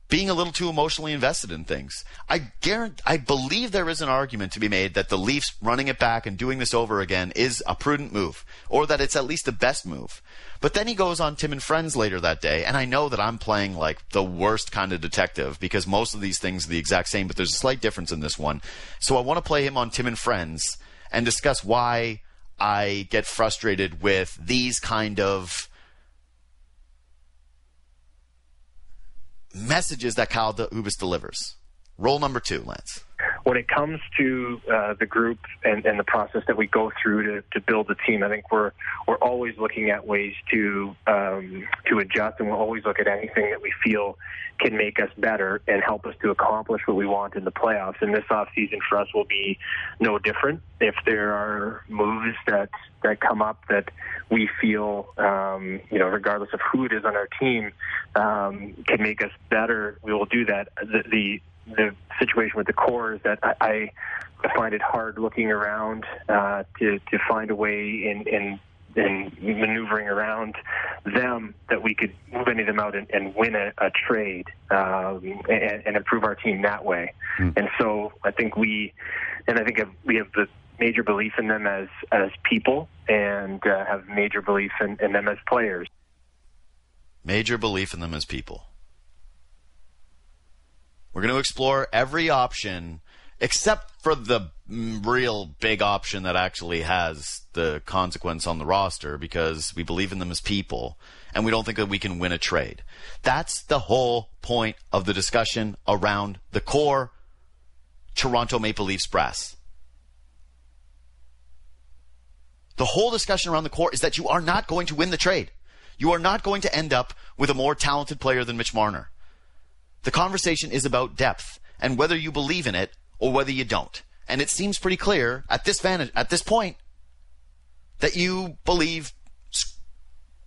being a little too emotionally invested in things. I guarantee, I believe there is an argument to be made that the Leafs running it back and doing this over again is a prudent move, or that it's at least the best move. But then he goes on Tim and Friends later that day, and I know that I'm playing like the worst kind of detective because most of these things are the exact same, but there's a slight difference in this one. So I want to play him on Tim and Friends and discuss why I get frustrated with these kind of messages that Kyle Dubas delivers. Roll number two, Lance. When it comes to uh, the group and, and the process that we go through to, to build the team, I think we're we're always looking at ways to um, to adjust, and we'll always look at anything that we feel can make us better and help us to accomplish what we want in the playoffs. And this off season for us will be no different. If there are moves that that come up that we feel, um, you know, regardless of who it is on our team, um, can make us better, we will do that. The, the the situation with the core is that I, I find it hard looking around uh, to to find a way in in in maneuvering around them that we could move any of them out and, and win a, a trade um, and, and improve our team that way. Mm. And so I think we, and I think we have the major belief in them as as people and uh, have major belief in, in them as players. Major belief in them as people. We're going to explore every option except for the real big option that actually has the consequence on the roster because we believe in them as people and we don't think that we can win a trade. That's the whole point of the discussion around the core Toronto Maple Leafs brass. The whole discussion around the core is that you are not going to win the trade. You are not going to end up with a more talented player than Mitch Marner. The conversation is about depth and whether you believe in it or whether you don't. And it seems pretty clear at this vantage, at this point that you believe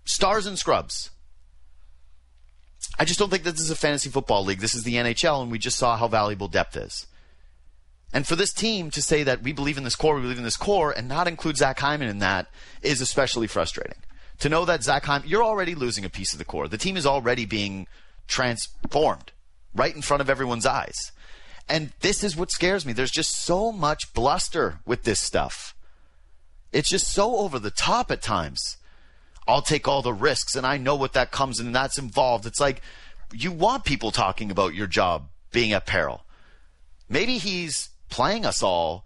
stars and scrubs. I just don't think that this is a fantasy football league. This is the NHL, and we just saw how valuable depth is. And for this team to say that we believe in this core, we believe in this core, and not include Zach Hyman in that is especially frustrating. To know that Zach Hyman, you're already losing a piece of the core. The team is already being transformed right in front of everyone's eyes. And this is what scares me. There's just so much bluster with this stuff. It's just so over the top at times. I'll take all the risks and I know what that comes and that's involved. It's like you want people talking about your job being at peril. Maybe he's playing us all.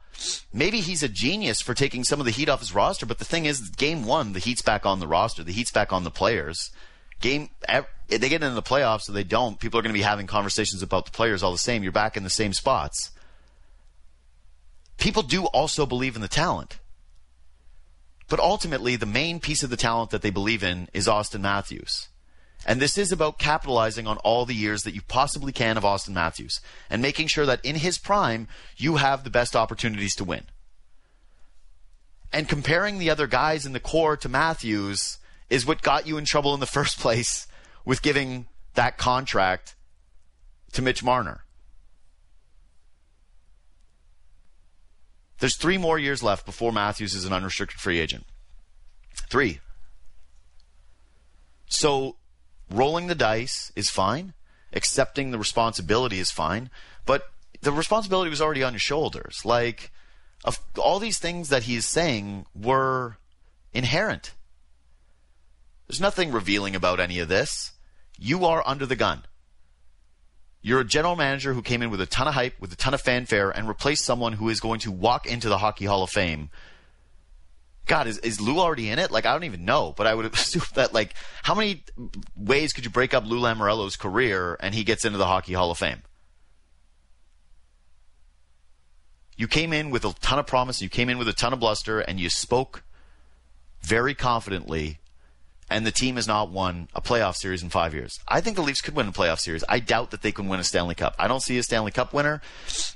Maybe he's a genius for taking some of the heat off his roster, but the thing is, game one, the heat's back on the roster, the heat's back on the players. Game, they get into the playoffs or they don't, people are going to be having conversations about the players all the same. You're back in the same spots. People do also believe in the talent. But ultimately, the main piece of the talent that they believe in is Auston Matthews. And this is about capitalizing on all the years that you possibly can of Auston Matthews and making sure that in his prime, you have the best opportunities to win. And comparing the other guys in the core to Matthews is what got you in trouble in the first place with giving that contract to Mitch Marner. There's three more years left before Matthews is an unrestricted free agent. Three. So rolling the dice is fine, accepting the responsibility is fine, but the responsibility was already on your shoulders. Like, all these things that he's saying were inherent. There's nothing revealing about any of this. You are under the gun. You're a general manager who came in with a ton of hype, with a ton of fanfare, and replaced someone who is going to walk into the Hockey Hall of Fame. God, is, is Lou already in it? Like, I don't even know, but I would assume that, like, how many ways could you break up Lou Lamoriello's career and he gets into the Hockey Hall of Fame? You came in with a ton of promise, you came in with a ton of bluster, and you spoke very confidently and the team has not won a playoff series in five years. I think the Leafs could win a playoff series. I doubt that they can win a Stanley Cup. I don't see a Stanley Cup winner,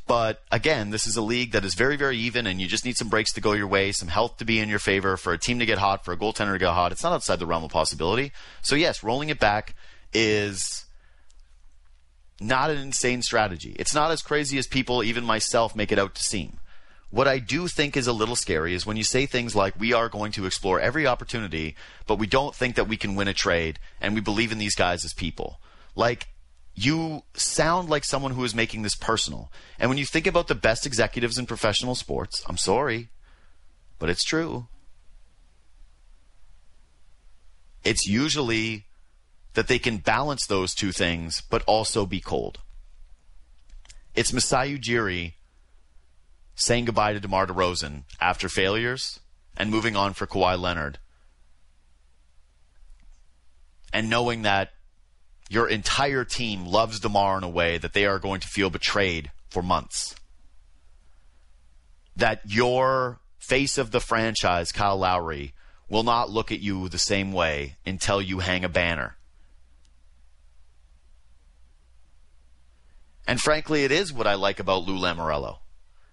but again, this is a league that is very, very even, and you just need some breaks to go your way, some health to be in your favor, for a team to get hot, for a goaltender to get hot. It's not outside the realm of possibility. So yes, rolling it back is not an insane strategy. It's not as crazy as people, even myself, make it out to seem. What I do think is a little scary is when you say things like, we are going to explore every opportunity, but we don't think that we can win a trade, and we believe in these guys as people. Like, you sound like someone who is making this personal. And when you think about the best executives in professional sports, I'm sorry, but it's true. It's usually that they can balance those two things, but also be cold. It's Masai Ujiri saying goodbye to DeMar DeRozan after failures and moving on for Kawhi Leonard. And knowing that your entire team loves DeMar in a way that they are going to feel betrayed for months. that your face of the franchise, Kyle Lowry, will not look at you the same way until you hang a banner. And frankly, it is what I like about Lou Lamoriello.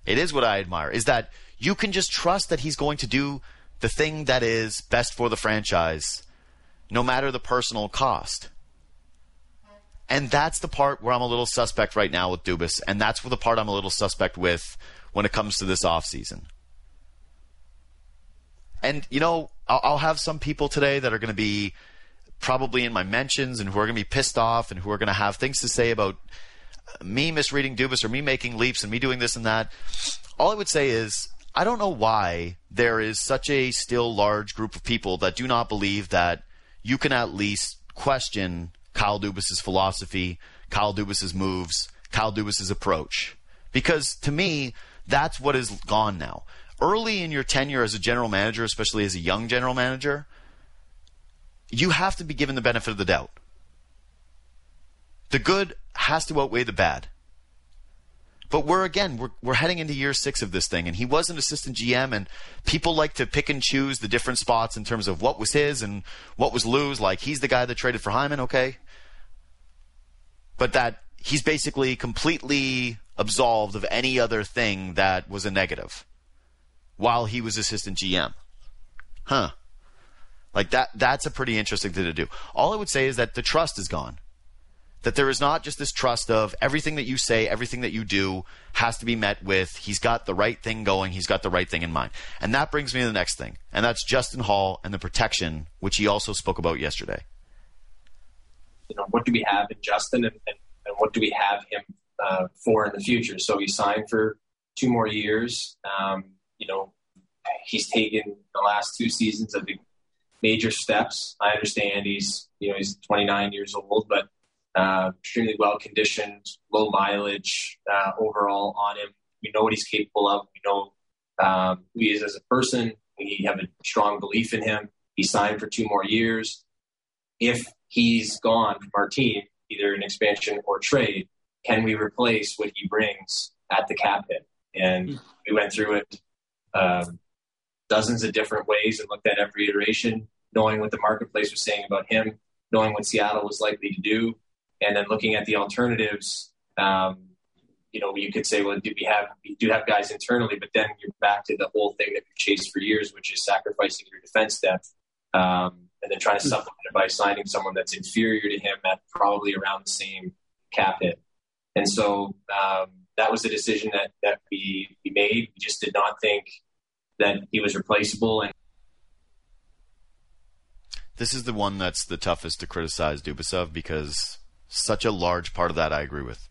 It is what I admire, is that you can just trust that he's going to do the thing that is best for the franchise, no matter the personal cost. And that's the part where I'm a little suspect right now with Dubas, and that's the part I'm a little suspect with when it comes to this offseason. And, you know, I'll, I'll have some people today that are going to be probably in my mentions and who are going to be pissed off and who are going to have things to say about me misreading Dubas or me making leaps and me doing this and that. All I would say is I don't know why there is such a still large group of people that do not believe that you can at least question Kyle Dubas's philosophy, Kyle Dubas's moves, Kyle Dubas's approach. Because to me, that's what is gone now early in your tenure as a general manager, especially as a young general manager, you have to be given the benefit of the doubt. The good has to outweigh the bad. But we're again, we're, we're heading into year six of this thing, and he was an assistant GM, and people like to pick and choose the different spots in terms of what was his and what was Lou's. Like he's the guy that traded for Hyman, okay, but that he's basically completely absolved of any other thing that was a negative while he was assistant GM. Huh. Like that that's a pretty interesting thing to do. All I would say is that the trust is gone. That there is not just this trust of everything that you say, everything that you do has to be met with he's got the right thing going, he's got the right thing in mind. And that brings me to the next thing, and that's Justin Holl and the protection, which he also spoke about yesterday. You know, what do we have in Justin and, and, and what do we have him uh, for in the future? So he signed for two more years. Um, you know, he's taken the last two seasons of major steps. I understand he's, you know, he's 29 years old, but uh, extremely well conditioned, low mileage uh, overall on him. We know what he's capable of. We know um, who he is as a person. We have a strong belief in him. He signed for two more years. If he's gone from our team, either an expansion or trade, can we replace what he brings at the cap hit? And hmm. we went through it um, dozens of different ways and looked at every iteration, knowing what the marketplace was saying about him, knowing what Seattle was likely to do, and then looking at the alternatives. Um, you know, you could say, well, do we have we do have guys internally, but then you're back to the whole thing that you've chased for years, which is sacrificing your defense depth, um, and then trying to supplement it by signing someone that's inferior to him at probably around the same cap hit. And so um, that was the decision that that we, we made. We just did not think that he was replaceable and this is the one that's the toughest to criticize Dubasov because such a large part of that I agree with.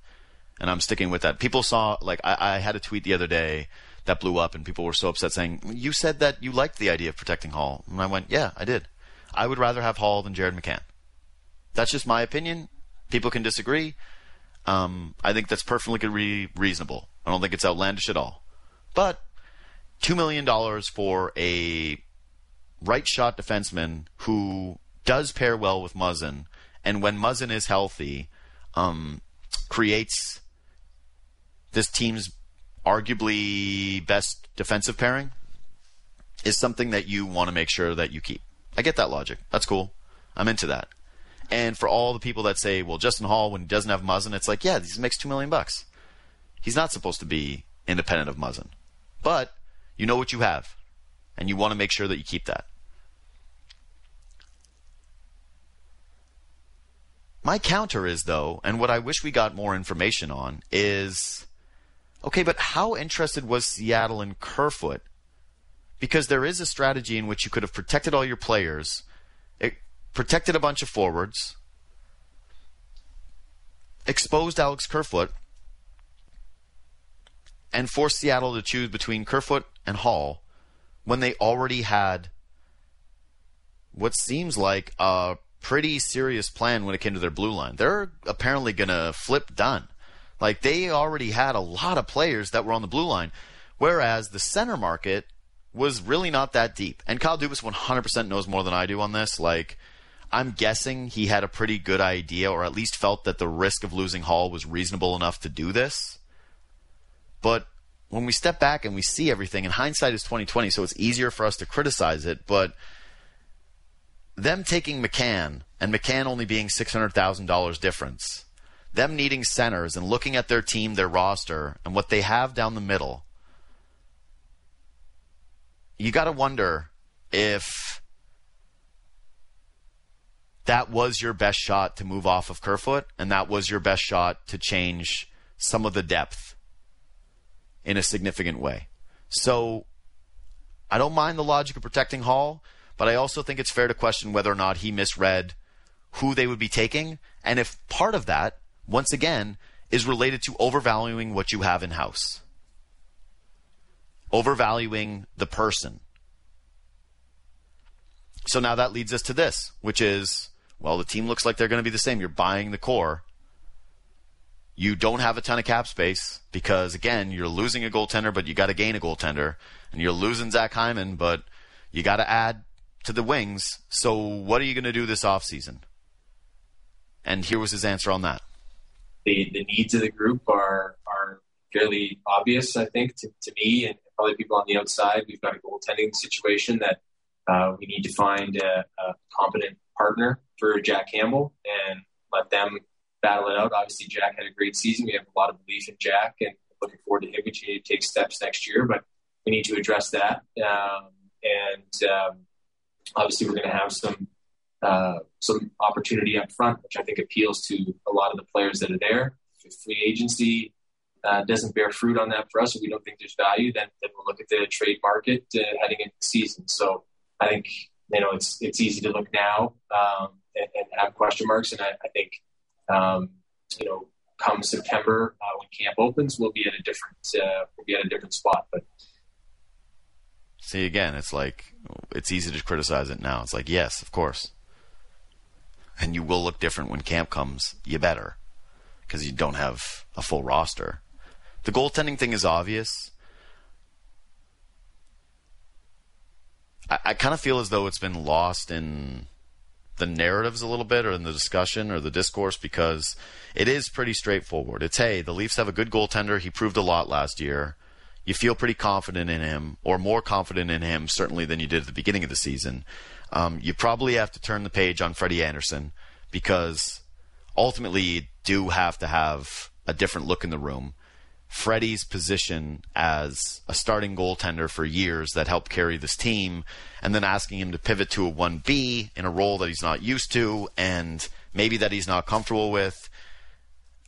And I'm sticking with that. People saw, like, I, I, had a tweet the other day that blew up, and people were so upset saying, You said that you liked the idea of protecting Holl. And I went, Yeah, I did. I would rather have Holl than Jared McCann. That's just my opinion. People can disagree. Um, I think that's perfectly reasonable. I don't think it's outlandish at all. But $2 million for a right shot defenseman who does pair well with Muzzin, and when Muzzin is healthy, um, creates this team's arguably best defensive pairing is something that you want to make sure that you keep. I get that logic. That's cool. I'm into that. And for all the people that say, well, Justin Holl, when he doesn't have Muzzin, it's like, yeah, he makes two million bucks. He's not supposed to be independent of Muzzin. But you know what you have, and you want to make sure that you keep that. My counter is, though, and what I wish we got more information on is okay, but how interested was Seattle in Kerfoot? Because there is a strategy in which you could have protected all your players, it protected a bunch of forwards, exposed Alex Kerfoot, and forced Seattle to choose between Kerfoot and Holl when they already had what seems like a pretty serious plan when it came to their blue line. They're apparently going to flip Dunn. Like they already had a lot of players that were on the blue line, whereas the center market was really not that deep. And Kyle Dubas 100% knows more than I do on this. Like, I'm guessing he had a pretty good idea, or at least felt that the risk of losing Holl was reasonable enough to do this. But when we step back and we see everything, and hindsight is twenty twenty, so it's easier for us to criticize it. But them taking McCann and McCann only being six hundred thousand dollars difference, them needing centers and looking at their team, their roster, and what they have down the middle, you got to wonder if that was your best shot to move off of Kerfoot, and that was your best shot to change some of the depth in a significant way. So I don't mind the logic of protecting Holl, but I also think it's fair to question whether or not he misread who they would be taking, and if part of that, once again, is related to overvaluing what you have in house, overvaluing the person. So now that leads us to this, which is well, the team looks like they're going to be the same. You're buying the core. You don't have a ton of cap space because, again, you're losing a goaltender, but you got to gain a goaltender. And you're losing Zach Hyman, but you got to add to the wings. So what are you going to do this offseason? And here was his answer on that. The, the needs of the group are, are fairly obvious, I think, to, to me and probably people on the outside. We've got a goaltending situation that uh, we need to find a, a competent partner for Jack Campbell and let them battle it out. Obviously, Jack had a great season. We have a lot of belief in Jack and looking forward to him continue to take steps next year, but we need to address that. Um, and um, obviously, we're going to have some uh, some opportunity up front, which I think appeals to a lot of the players that are there. If free agency uh, doesn't bear fruit on that for us, or we don't think there's value, then, then we'll look at the trade market uh, heading into the season. So I think you know, it's it's easy to look now um, and, and, have question marks. And I, I think, um, you know, come September uh, when camp opens, we'll be at a different uh, we'll be at a different spot. But see, again, it's like it's easy to criticize it now. It's like, yes, of course, and you will look different when camp comes. You better because you don't have a full roster. The goaltending thing is obvious. I, I kind of feel as though it's been lost in the narratives a little bit or in the discussion or the discourse because it is pretty straightforward. It's hey, the Leafs have a good goaltender. He proved a lot last year. You feel pretty confident in him, or more confident in him, certainly than you did at the beginning of the season. Um, you probably have to turn the page on Freddie Andersen because ultimately you do have to have a different look in the room. Freddie's position as a starting goaltender for years that helped carry this team, and then asking him to pivot to a 1B in a role that he's not used to and maybe that he's not comfortable with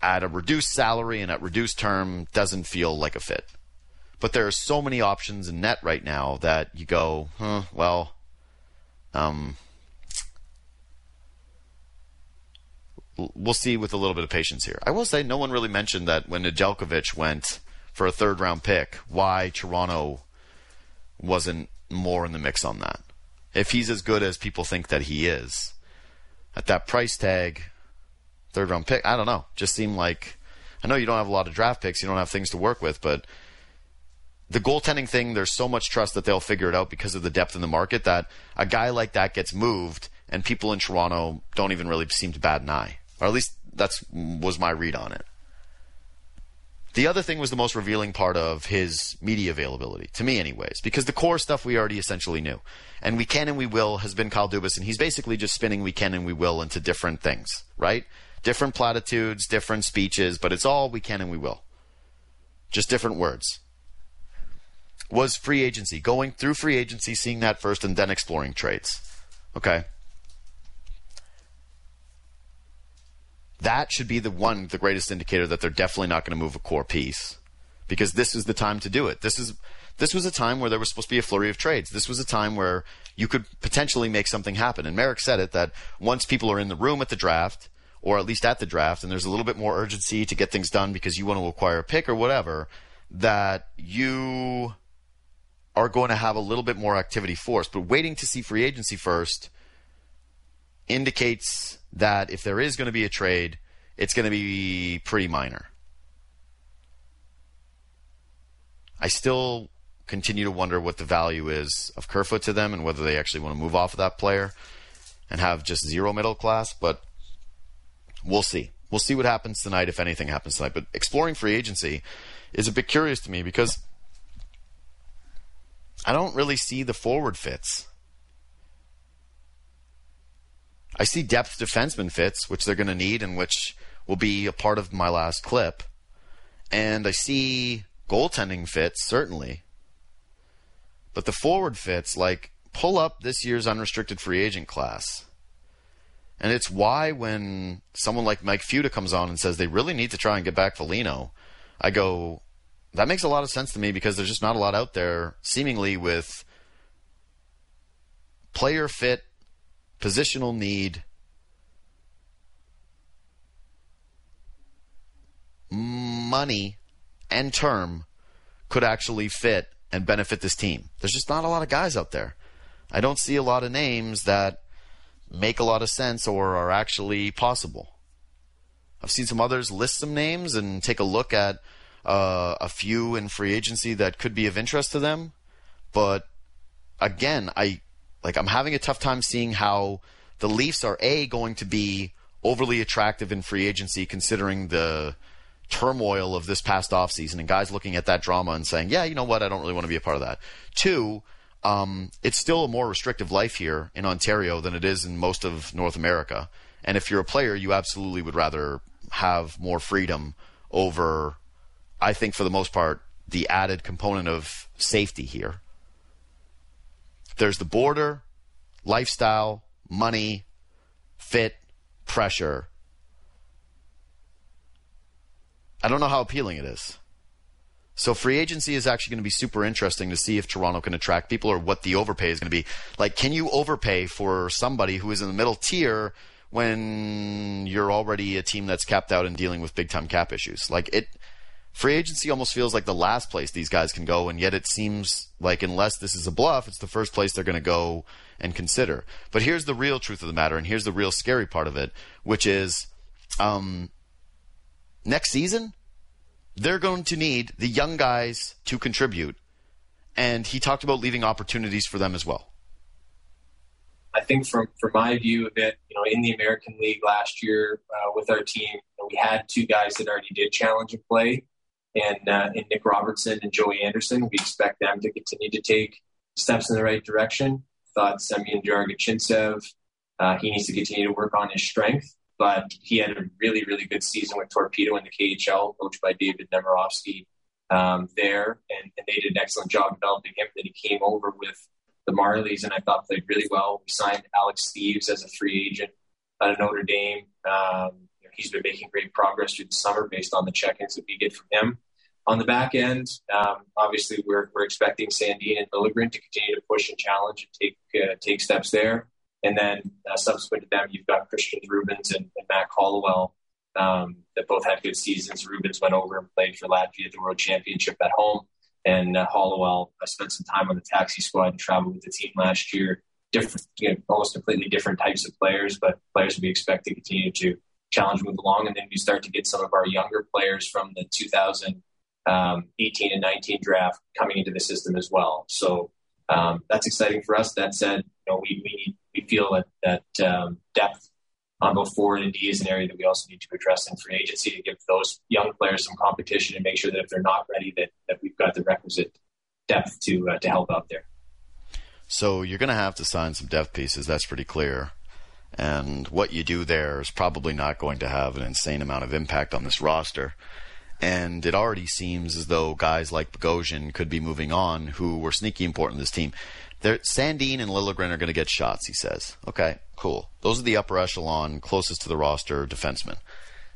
at a reduced salary and at reduced term doesn't feel like a fit. But there are so many options in net right now that you go, huh, well, um, we'll see with a little bit of patience here. I will say no one really mentioned that when Nedeljkovic went for a third round pick, why Toronto wasn't more in the mix on that. If he's as good as people think that he is, at that price tag, third round pick, I don't know. Just seemed like I know you don't have a lot of draft picks, you don't have things to work with, but the goaltending thing, there's so much trust that they'll figure it out because of the depth in the market that a guy like that gets moved and people in Toronto don't even really seem to bat an eye or at least that's was my read on it. The other thing was the most revealing part of his media availability, to me, anyways, because the core stuff we already essentially knew. And we can and we will has been Kyle Dubas, and he's basically just spinning we can and we will into different things, right? Different platitudes, different speeches, but it's all we can and we will. Just different words. Was free agency, going through free agency, seeing that first, and then exploring trades. Okay. that should be the one, the greatest indicator that they're definitely not going to move a core piece because this is the time to do it. This is this was a time where there was supposed to be a flurry of trades. This was a time where you could potentially make something happen. And Marek said it that once people are in the room at the draft, or at least at the draft, and there's a little bit more urgency to get things done because you want to acquire a pick or whatever, that you are going to have a little bit more activity forced. But waiting to see free agency first indicates that if there is going to be a trade, it's going to be pretty minor. I still continue to wonder what the value is of Kerfoot to them and whether they actually want to move off of that player and have just zero middle class, but we'll see. We'll see what happens tonight if anything happens tonight. But exploring free agency is a bit curious to me because I don't really see the forward fits. I see depth defenseman fits, which they're going to need and which will be a part of my last clip. And I see goaltending fits, certainly. But the forward fits, like, pull up this year's unrestricted free agent class. And it's why when someone like Mike Futa comes on and says they really need to try and get back Foligno, I go, that makes a lot of sense to me because there's just not a lot out there, seemingly with player fit, positional need, money, and term could actually fit and benefit this team. There's just not a lot of guys out there. I don't see a lot of names that make a lot of sense or are actually possible. I've seen some others list some names and take a look at uh, a few in free agency that could be of interest to them, but again, I like I'm having a tough time seeing how the Leafs are a going to be overly attractive in free agency considering the turmoil of this past offseason and guys looking at that drama and saying, yeah, you know what, I don't really want to be a part of that. Two, um, it's still a more restrictive life here in Ontario than it is in most of North America. And if you're a player, you absolutely would rather have more freedom over, I think for the most part, the added component of safety here. There's the border, lifestyle, money, fit, pressure. I don't know how appealing it is. So free agency is actually going to be super interesting to see if Toronto can attract people or what the overpay is going to be. Like, can you overpay for somebody who is in the middle tier when you're already a team that's capped out and dealing with big time cap issues? Like it, free agency almost feels like the last place these guys can go, and yet it seems like unless this is a bluff, it's the first place they're going to go and consider. But here's the real truth of the matter, and here's the real scary part of it, which is, um, next season they're going to need the young guys to contribute. And he talked about leaving opportunities for them as well. I think from from my view of it, you know, in the American League last year uh, with our team, we had two guys that already did challenge and play, and uh, and Nick Robertson and Joey Anderson. We expect them to continue to take steps in the right direction. Thought Semyon Der-Arguchintsev, uh, he needs to continue to work on his strength but he had a really, really good season with Torpedo in the KHL, coached by David Nemirovsky um, there, and, and, they did an excellent job developing him. Then he came over with the Marlies, and I thought played really well. We signed Alex Steeves as a free agent out of Notre Dame. Um, he's been making great progress through the summer based on the check-ins that we get from him. On the back end, um, obviously we're, we're expecting Sandin and Liljegren to continue to push and challenge and take uh, take steps there. And then uh, subsequent to them, you've got Christian Rubins and, and Mac Hollowell um, that both had good seasons. Rubins went over and played for Latvia at the World Championship at home. And uh, Hollowell uh, spent some time on the taxi squad and traveled with the team last year. Different, you know, almost completely different types of players, but players we expect to continue to challenge move along. And then we start to get some of our younger players from the 2018 um, and 19 draft coming into the system as well. So um, that's exciting for us. That said, you know, we, we we feel that that um, depth on both forward and D is an area that we also need to address in free agency to give those young players some competition and make sure that if they're not ready, that, that we've got the requisite depth to uh, to help out there. So you're going to have to sign some depth pieces. That's pretty clear. And what you do there is probably not going to have an insane amount of impact on this roster. And it already seems as though guys like Bogosian could be moving on, who were sneaky important to this team. They're, Sandin and Liljegren are going to get shots, he says. Okay, cool. Those are the upper echelon, closest to the roster defensemen.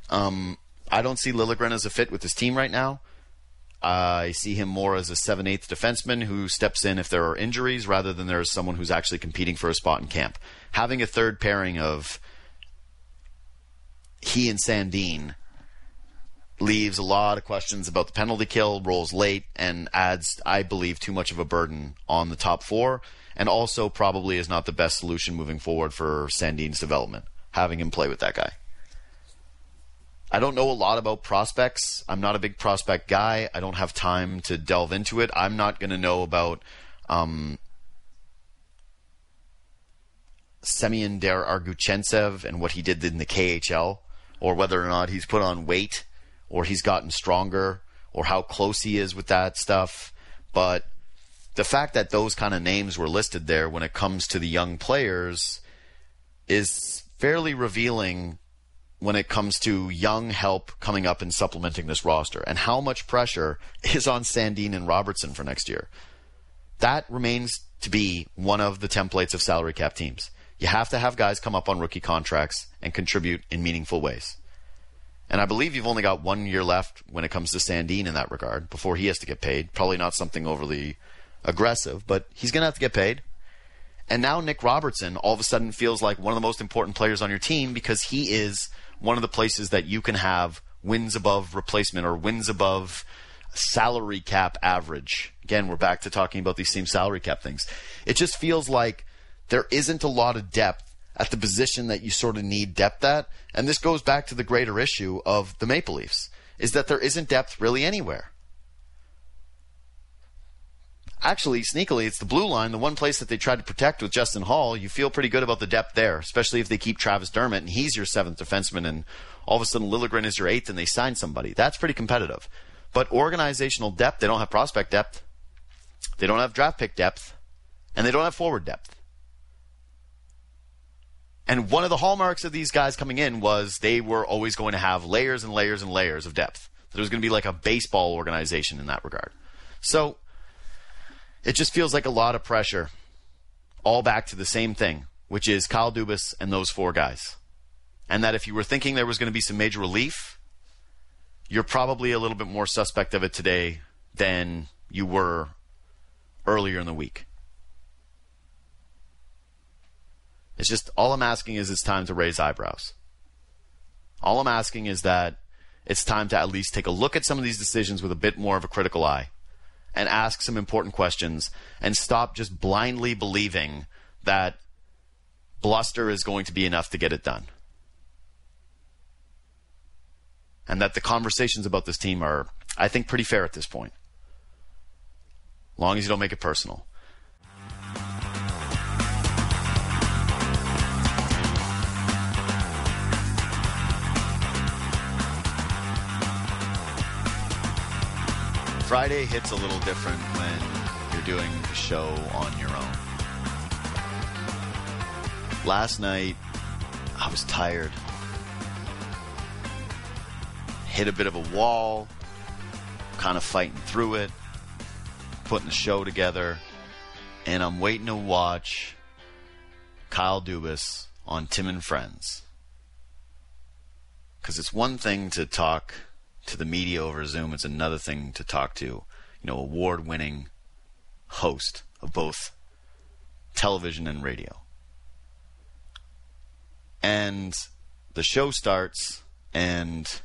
Um, I don't see Liljegren as a fit with this team right now. I see him more as a 7 8 defenseman who steps in if there are injuries rather than there is someone who's actually competing for a spot in camp. Having a third pairing of he and Sandin leaves a lot of questions about the penalty kill, rolls late, and adds, I believe, too much of a burden on the top four, and also probably is not the best solution moving forward for Sandin's development, having him play with that guy. I don't know a lot about prospects. I'm not a big prospect guy. I don't have time to delve into it. I'm not going to know about um, Semyon Der Arguchintsev and what he did in the KHL, or whether or not he's put on weight or he's gotten stronger or how close he is with that stuff. But the fact that those kind of names were listed there when it comes to the young players is fairly revealing when it comes to young help coming up and supplementing this roster and how much pressure is on Sandin and Robertson for next year. That remains to be one of the templates of salary cap teams. You have to have guys come up on rookie contracts and contribute in meaningful ways. And I believe you've only got one year left when it comes to Sandin in that regard before he has to get paid. Probably not something overly aggressive, but he's going to have to get paid. And now Nick Robertson all of a sudden feels like one of the most important players on your team because he is one of the places that you can have wins above replacement or wins above salary cap average. Again, we're back to talking about these same salary cap things. It just feels like there isn't a lot of depth at the position that you sort of need depth at. And this goes back to the greater issue of the Maple Leafs is that there isn't depth really anywhere. Actually, sneakily, it's the blue line, the one place that they tried to protect with Justin Holl. You feel pretty good about the depth there, especially if they keep Travis Dermott and he's your seventh defenseman, and all of a sudden Liljegren is your eighth and they sign somebody. That's pretty competitive. But organizational depth, they don't have prospect depth, they don't have draft pick depth, and they don't have forward depth. And one of the hallmarks of these guys coming in was they were always going to have layers and layers and layers of depth. There was going to be like a baseball organization in that regard. So it just feels like a lot of pressure, all back to the same thing, which is Kyle Dubas and those four guys. And that if you were thinking there was going to be some major relief, you're probably a little bit more suspect of it today than you were earlier in the week. It's just all I'm asking is it's time to raise eyebrows. All I'm asking is that it's time to at least take a look at some of these decisions with a bit more of a critical eye and ask some important questions and stop just blindly believing that bluster is going to be enough to get it done. And that the conversations about this team are, I think, pretty fair at this point. Long as you don't make it personal. Friday hits a little different when you're doing a show on your own. Last night, I was tired. Hit a bit of a wall, kind of fighting through it, putting the show together, and I'm waiting to watch Kyle Dubas on Tim and Friends. Because it's one thing to talk to the media over Zoom. It's another thing to talk to, you know, award-winning host of both television and radio. And the show starts, and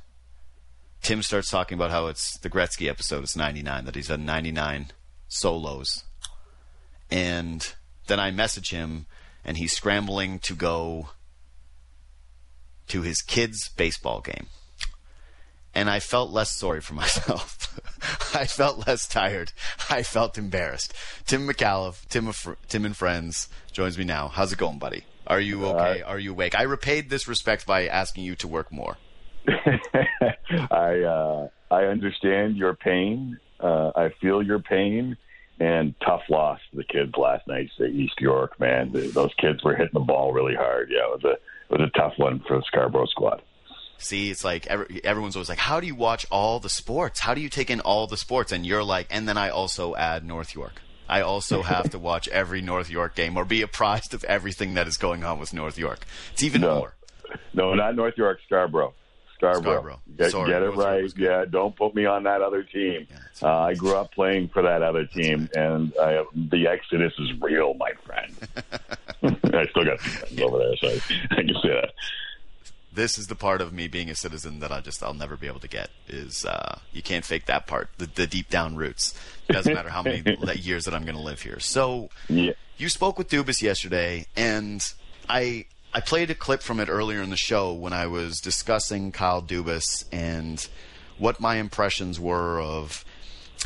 Tim starts talking about how it's the Gretzky episode. It's 99 that he's done 99 solos, and then I message him, and he's scrambling to go to his kid's baseball game and I felt less sorry for myself. I felt less tired. I felt embarrassed. Tim Micallef, Tim, Tim and Friends joins me now. How's it going, buddy? Are you okay? Uh, Are you awake? I repaid this respect by asking you to work more. I uh, I understand your pain. Uh, I feel your pain. And tough loss to the kids last night at East York. Man, those kids were hitting the ball really hard. Yeah, it was a it was a tough one for the Scarborough squad. See, it's like every, everyone's always like, "How do you watch all the sports? How do you take in all the sports?" And you're like, and then I also add North York. I also have to watch every North York game or be apprised of everything that is going on with North York. It's even no. more. No, not North York, Scarborough. Scarborough. Scarborough. Get, Sorry, get it North right. Yeah, don't put me on that other team. Yeah, uh, I grew up playing for that other team, right. and I, the exodus is real, my friend. I still got friends over there, so I, I can say that this is the part of me being a citizen that I just I'll never be able to get is uh, you can't fake that part the, the deep down roots it doesn't matter how many years that I'm going to live here so yeah. you spoke with Dubas yesterday and I I played a clip from it earlier in the show when I was discussing Kyle Dubas and what my impressions were of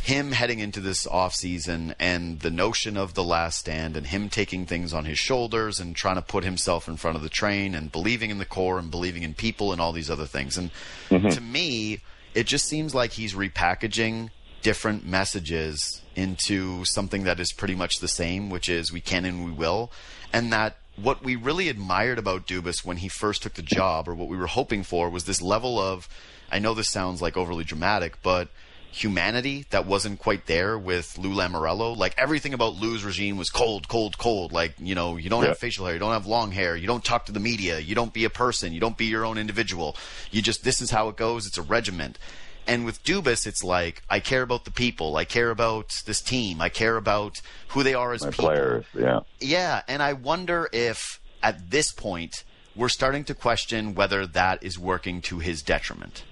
him heading into this offseason and the notion of the last stand and him taking things on his shoulders and trying to put himself in front of the train and believing in the core and believing in people and all these other things. And mm-hmm. to me, it just seems like he's repackaging different messages into something that is pretty much the same, which is we can and we will, and that what we really admired about Dubas when he first took the job, or what we were hoping for, was this level of. I know this sounds like overly dramatic, but humanity that wasn't quite there with Lou Lamoriello. Like everything about Lou's regime was cold, cold, cold. Like you know, you don't yeah. have facial hair, you don't have long hair, you don't talk to the media, you don't be a person, you don't be your own individual. You just this is how it goes. It's a regiment. And with Dubas, it's like I care about the people. I care about this team. I care about who they are as My people. players. Yeah. Yeah, and I wonder if at this point we're starting to question whether that is working to his detriment.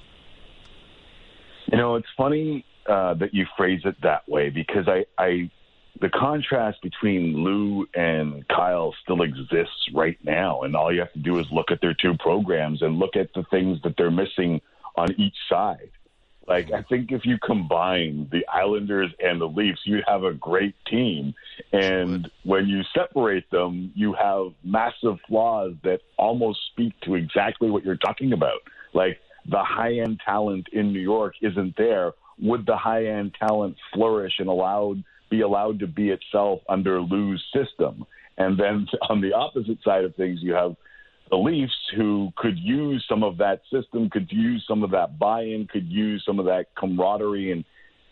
You know, it's funny uh, that you phrase it that way because I, I, the contrast between Lou and Kyle still exists right now, and all you have to do is look at their two programs and look at the things that they're missing on each side. Like I think if you combine the Islanders and the Leafs, you have a great team. And when you separate them, you have massive flaws that almost speak to exactly what you're talking about. Like the high end talent in New York isn't there, would the high end talent flourish and allowed be allowed to be itself under Lou's system? And then on the opposite side of things, you have the Leafs who could use some of that system, could use some of that buy-in, could use some of that camaraderie and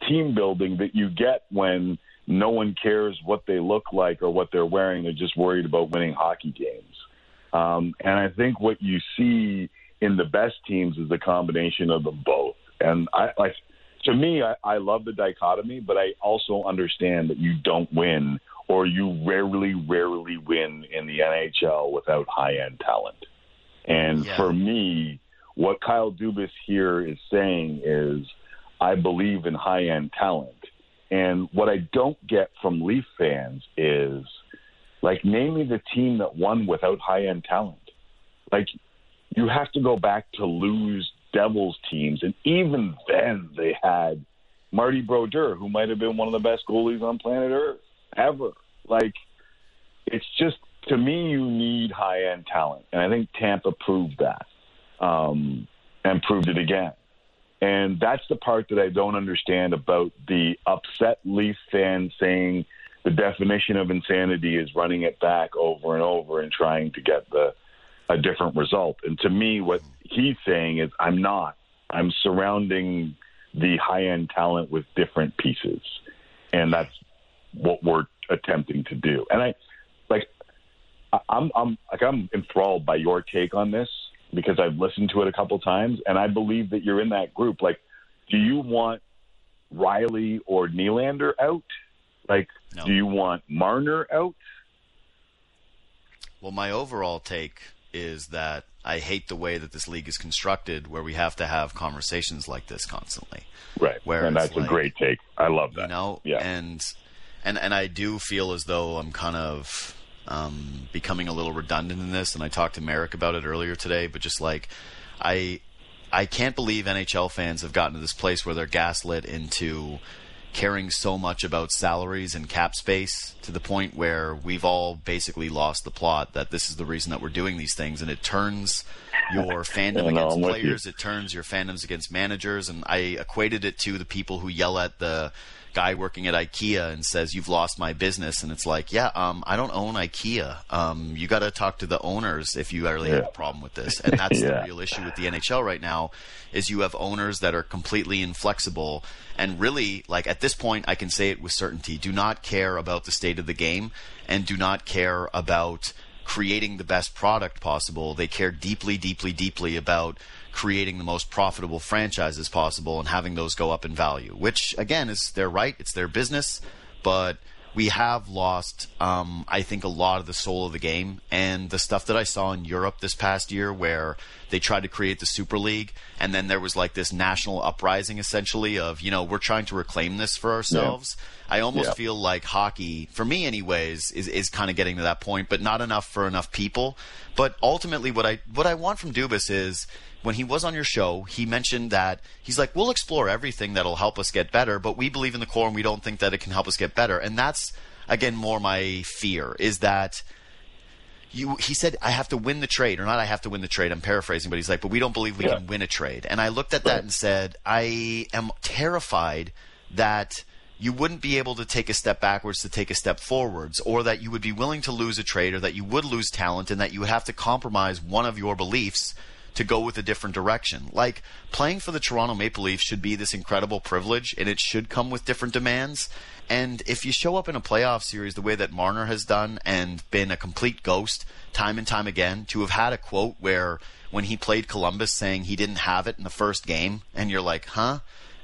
team building that you get when no one cares what they look like or what they're wearing. They're just worried about winning hockey games. Um, and I think what you see in the best teams is a combination of them both. And I like to me, I, I love the dichotomy, but I also understand that you don't win or you rarely, rarely win in the NHL without high end talent. And yeah. for me, what Kyle Dubas here is saying is, I believe in high end talent. And what I don't get from Leaf fans is, like, name me the team that won without high end talent. Like, you have to go back to Lou's Devils teams, and even then they had Marty Brodeur, who might have been one of the best goalies on planet Earth ever. Like, it's just to me, you need high end talent, and I think Tampa proved that, um, and proved it again. And that's the part that I don't understand about the upset Leaf fan saying the definition of insanity is running it back over and over and trying to get the a different result. And to me, what he's saying is, I'm not. I'm surrounding the high end talent with different pieces, and that's what we're attempting to do. And I like, I'm I'm like I'm enthralled by your take on this because I've listened to it a couple times, and I believe that you're in that group. Like, do you want Rielly or Nylander out? Like, no. do you want Marner out? Well, my overall take is that I hate the way that this league is constructed, where we have to have conversations like this constantly. Right, where and that's like, a great take. I love that. You know, yeah. and and and I do feel as though I'm kind of um, becoming a little redundant in this. And I talked to Marek about it earlier today, but just like I I can't believe NHL fans have gotten to this place where they're gaslit into caring so much about salaries and cap space to the point where we've all basically lost the plot that this is the reason that we're doing these things. And it turns your fandom against players. It turns your fandoms against managers. And i equated it to the people who yell at the guy working at IKEA and says you've lost my business, and it's like, yeah, um, I don't own IKEA. Um, you got to talk to the owners if you really yeah. have a problem with this, and that's yeah. the real issue with the NHL right now. Is you have owners that are completely inflexible and really, like at this point, I can say it with certainty, do not care about the state of the game and do not care about creating the best product possible. They care deeply, deeply, deeply about creating the most profitable franchises possible and having those go up in value, which again is their right, it's their business, but we have lost, um, I think, a lot of the soul of the game. And the stuff that I saw in Europe this past year, where they tried to create the Super League, and then there was like this national uprising, essentially, of, you know, we're trying to reclaim this for ourselves. Yeah. I almost yeah. feel like hockey, for me, anyways, is, is kind of getting to that point, but not enough for enough people. But ultimately, what I what I want from Dubas is when he was on your show, he mentioned that he's like, we'll explore everything that'll help us get better, but we believe in the core and we don't think that it can help us get better. And that's again more my fear is that you he said I have to win the trade or not I have to win the trade. I'm paraphrasing, but he's like, but we don't believe we yeah. can win a trade. And I looked at that and said, I am terrified that you wouldn't be able to take a step backwards to take a step forwards, or that you would be willing to lose a trade, or that you would lose talent, and that you would have to compromise one of your beliefs to go with a different direction. Like playing for the Toronto Maple Leafs should be this incredible privilege, and it should come with different demands. And if you show up in a playoff series the way that Marner has done and been a complete ghost time and time again, to have had a quote where when he played Columbus saying he didn't have it in the first game, and you're like, huh?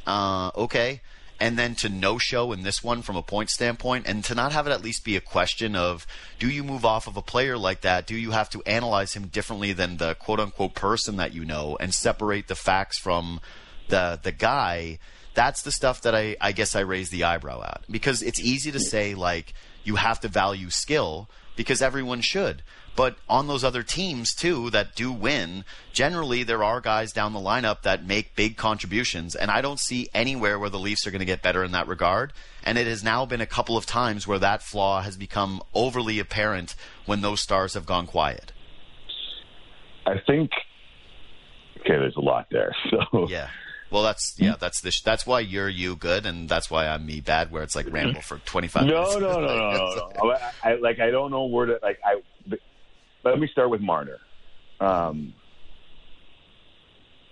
Uh, okay and then to no show in this one from a point standpoint, and to not have it at least be a question of do you move off of a player like that? Do you have to analyze him differently than the quote unquote person that you know and separate the facts from the the guy? That's the stuff that I, I guess I raise the eyebrow at because it's easy to say like you have to value skill because everyone should. But on those other teams too that do win, generally there are guys down the lineup that make big contributions, and I don't see anywhere where the Leafs are going to get better in that regard. And it has now been a couple of times where that flaw has become overly apparent when those stars have gone quiet. I think. Okay, there's a lot there. So yeah. Well, that's yeah, that's the that's why you're you good, and that's why I'm me bad. Where it's like ramble for 25 no, minutes. No, no, no, no, no. I, like I don't know where to like I let me start with Marner. Um,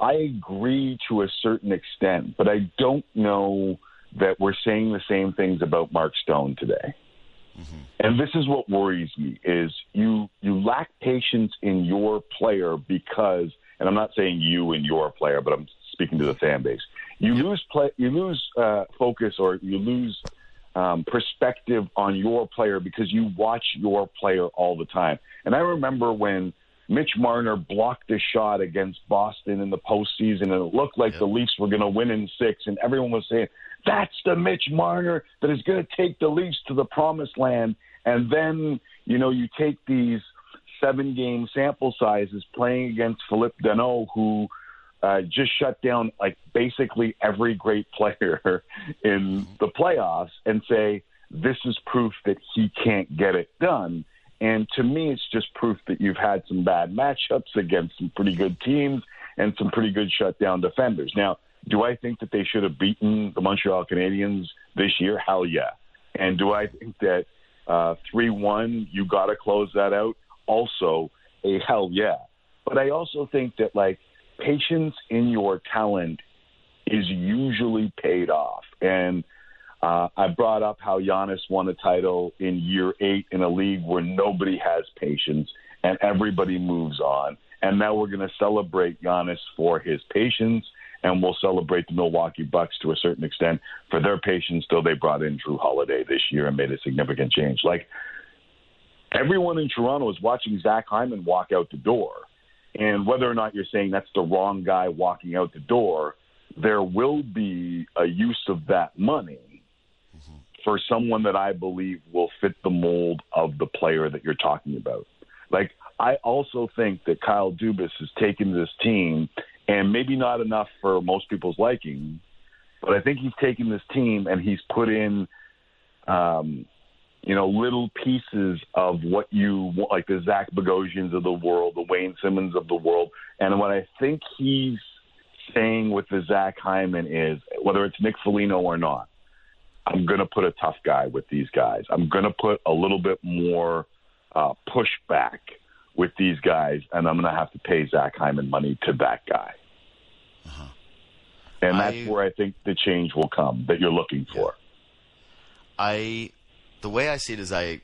I agree to a certain extent, but I don't know that we're saying the same things about Mark Stone today. Mm-hmm. And this is what worries me is you you lack patience in your player because and I'm not saying you and your player, but I'm speaking to the fan base. You yep. lose play you lose uh, focus or you lose um, perspective on your player because you watch your player all the time. And I remember when Mitch Marner blocked a shot against Boston in the postseason, and it looked like the Leafs were going to win in six, and everyone was saying, "That's the Mitch Marner that is going to take the Leafs to the promised land." And then, you know, you take these seven-game sample sizes playing against Philippe Danault, who uh, just shut down like basically every great player in the playoffs and say this is proof that he can't get it done. And to me, it's just proof that you've had some bad matchups against some pretty good teams and some pretty good shutdown defenders. Now, do I think that they should have beaten the Montreal Canadiens this year? Hell yeah. And do I think that uh, 3 1, you got to close that out? Also, a hell yeah. But I also think that, like, patience in your talent is usually paid off. And uh, I brought up how Giannis won a title in year eight in a league where nobody has patience and everybody moves on. And now we're going to celebrate Giannis for his patience, and we'll celebrate the Milwaukee Bucks to a certain extent for their patience, though they brought in Jrue Holiday this year and made a significant change. Like everyone in Toronto is watching Zach Hyman walk out the door and whether or not you're saying that's the wrong guy walking out the door, there will be a use of that money mm-hmm. for someone that I believe will fit the mold of the player that you're talking about. Like, I also think that Kyle Dubas has taken this team, and maybe not enough for most people's liking, but I think he's taken this team and he's put in um, you know, little pieces of what you want, like the Zach Bogosians of the world, the Wayne Simmonds of the world. And what I think he's saying with the Zach Hyman is whether it's Nick Foligno or not, I'm going to put a tough guy with these guys. I'm going to put a little bit more uh, pushback with these guys, and I'm going to have to pay Zach Hyman money to that guy. Uh-huh. And that's I, where I think the change will come that you're looking for. I the way I see it is I,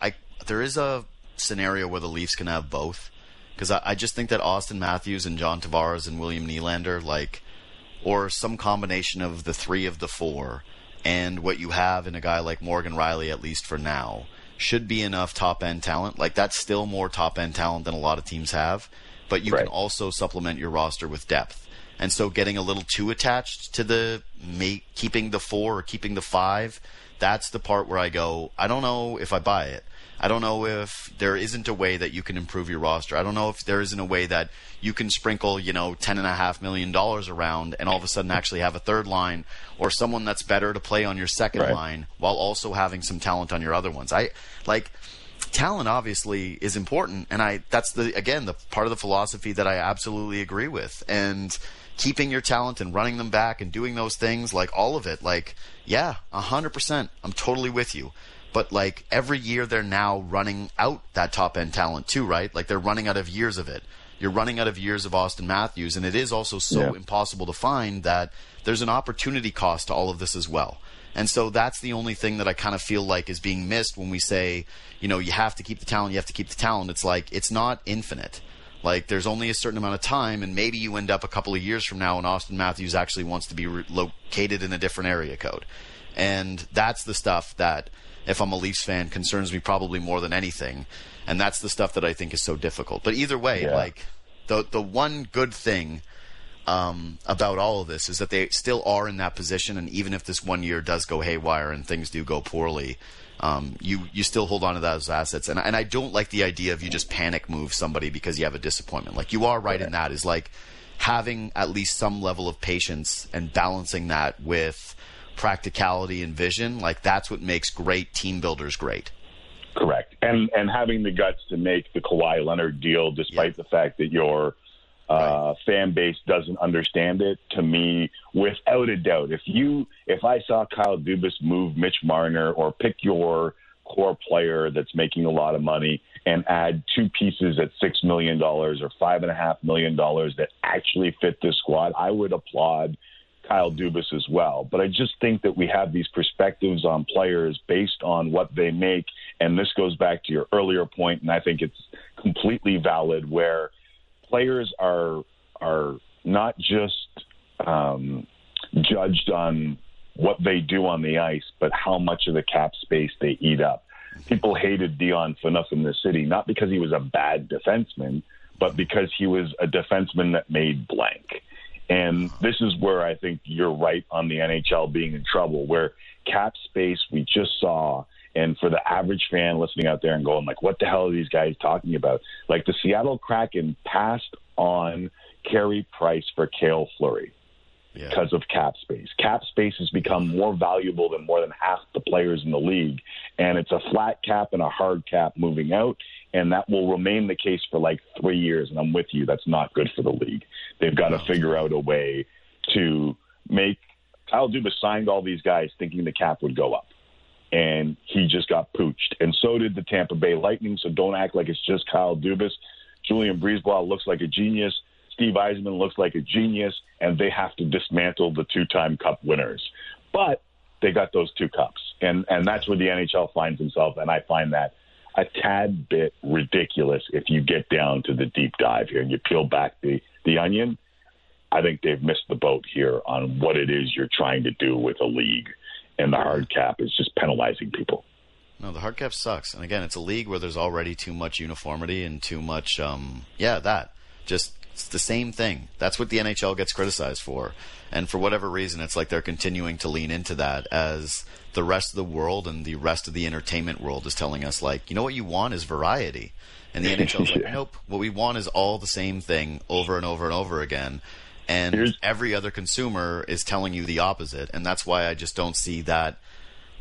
I there is a scenario where the Leafs can have both because I, I just think that Auston Matthews and John Tavares and William Nylander like or some combination of the three of the four and what you have in a guy like Morgan Rielly at least for now should be enough top end talent. Like that's still more top end talent than a lot of teams have, but you right. can also supplement your roster with depth. And so getting a little too attached to the keeping the four or keeping the five that's the part where I go, I don't know if I buy it. I don't know if there isn't a way that you can improve your roster. I don't know if there isn't a way that you can sprinkle, you know, ten and a half million dollars around and all of a sudden actually have a third line or someone that's better to play on your second right. line while also having some talent on your other ones. I like talent obviously is important and I that's the again the part of the philosophy that I absolutely agree with. And keeping your talent and running them back and doing those things, like all of it, like, yeah, 100%. I'm totally with you. But like every year they're now running out that top end talent too, right? Like they're running out of years of it. You're running out of years of Auston Matthews, and it is also so yeah. impossible to find that there's an opportunity cost to all of this as well. And so that's the only thing that I kind of feel like is being missed when we say, you know, you have to keep the talent, you have to keep the talent. It's like it's not infinite. Like there's only a certain amount of time, and maybe you end up a couple of years from now, and Auston Matthews actually wants to be re- located in a different area code, and that's the stuff that, if I'm a Leafs fan, concerns me probably more than anything, and that's the stuff that I think is so difficult. But either way, yeah. like the the one good thing um, about all of this is that they still are in that position, and even if this one year does go haywire and things do go poorly, um, you you still hold on to those assets. And and I don't like the idea of you just panic move somebody because you have a disappointment. Like you are right in that is like having at least some level of patience and balancing that with practicality and vision. Like that's what makes great team builders great. Correct, and and having the guts to make the Kawhi Leonard deal, despite yeah. the fact that your uh, fan base doesn't understand it. To me, without a doubt, if you if I saw Kyle Dubas move Mitch Marner or pick your core player that's making a lot of money and add two pieces at six million dollars or five and a half million dollars that actually fit this squad, I would applaud Kyle Dubas as well. But I just think that we have these perspectives on players based on what they make, and this goes back to your earlier point, and I think it's completely valid where players are are not just um, judged on what they do on the ice, but how much of the cap space they eat up. People hated Dion Phaneuf in the city, not because he was a bad defenseman, but because he was a defenseman that made blank. And this is where I think you're right on the NHL being in trouble, where cap space we just saw and for the average fan listening out there and going like, what the hell are these guys talking about? Like the Seattle Kraken passed on Carey Price for Cale Fleury yeah. because of cap space. Cap space has become more valuable than more than half the players in the league, and it's a flat cap and a hard cap moving out, and that will remain the case for like three years. And I'm with you, that's not good for the league. They've got to figure out a way to make. Kyle Dubas signed all these guys thinking the cap would go up and he just got pooched. And so did the Tampa Bay Lightning. So don't act like it's just Kyle Dubas. Julien BriseBois looks like a genius. Steve Yzerman looks like a genius, and they have to dismantle the two-time Cup winners. But they got those two cups, and and that's where the NHL finds itself. And I find that a tad bit ridiculous if you get down to the deep dive here and you peel back the the onion. I think they've missed the boat here on what it is you're trying to do with a league and the hard cap is just penalizing people. No, the hard cap sucks. And again, it's a league where there's already too much uniformity and too much, um, yeah, that. Just it's the same thing. That's what the NHL gets criticized for. And for whatever reason, it's like they're continuing to lean into that as the rest of the world and the rest of the entertainment world is telling us, like, you know what you want is variety. And the NHL's like, nope, what we want is all the same thing over and over and over again and Here's- every other consumer is telling you the opposite. And that's why i just don't see that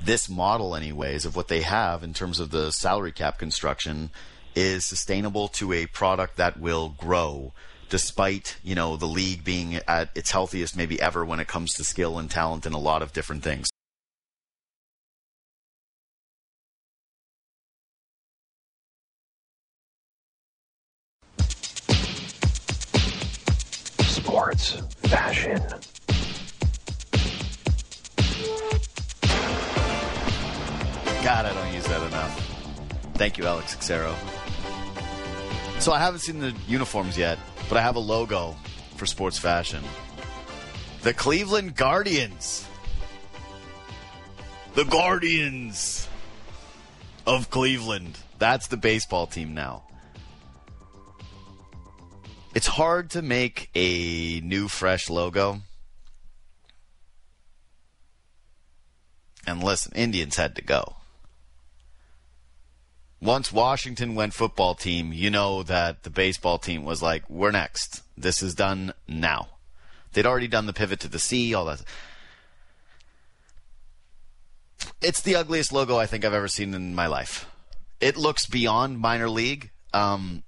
this model anyways of what they have in terms of the salary cap construction is sustainable to a product that will grow despite you know the league being at its healthiest maybe ever when it comes to skill and talent and a lot of different things sports, fashion. God, I don't use that enough. Thank you, Alex Xero. So I haven't seen the uniforms yet, but I have a logo for sports fashion. The Cleveland Guardians. The Guardians of Cleveland. That's the baseball team now. It's hard to make a new, fresh logo. And listen, Indians had to go. Once Washington went football team, you know that the baseball team was like, we're next. This is done now. They'd already done the pivot to the sea, all that. It's the ugliest logo I think I've ever seen in my life. It looks beyond minor league. Um,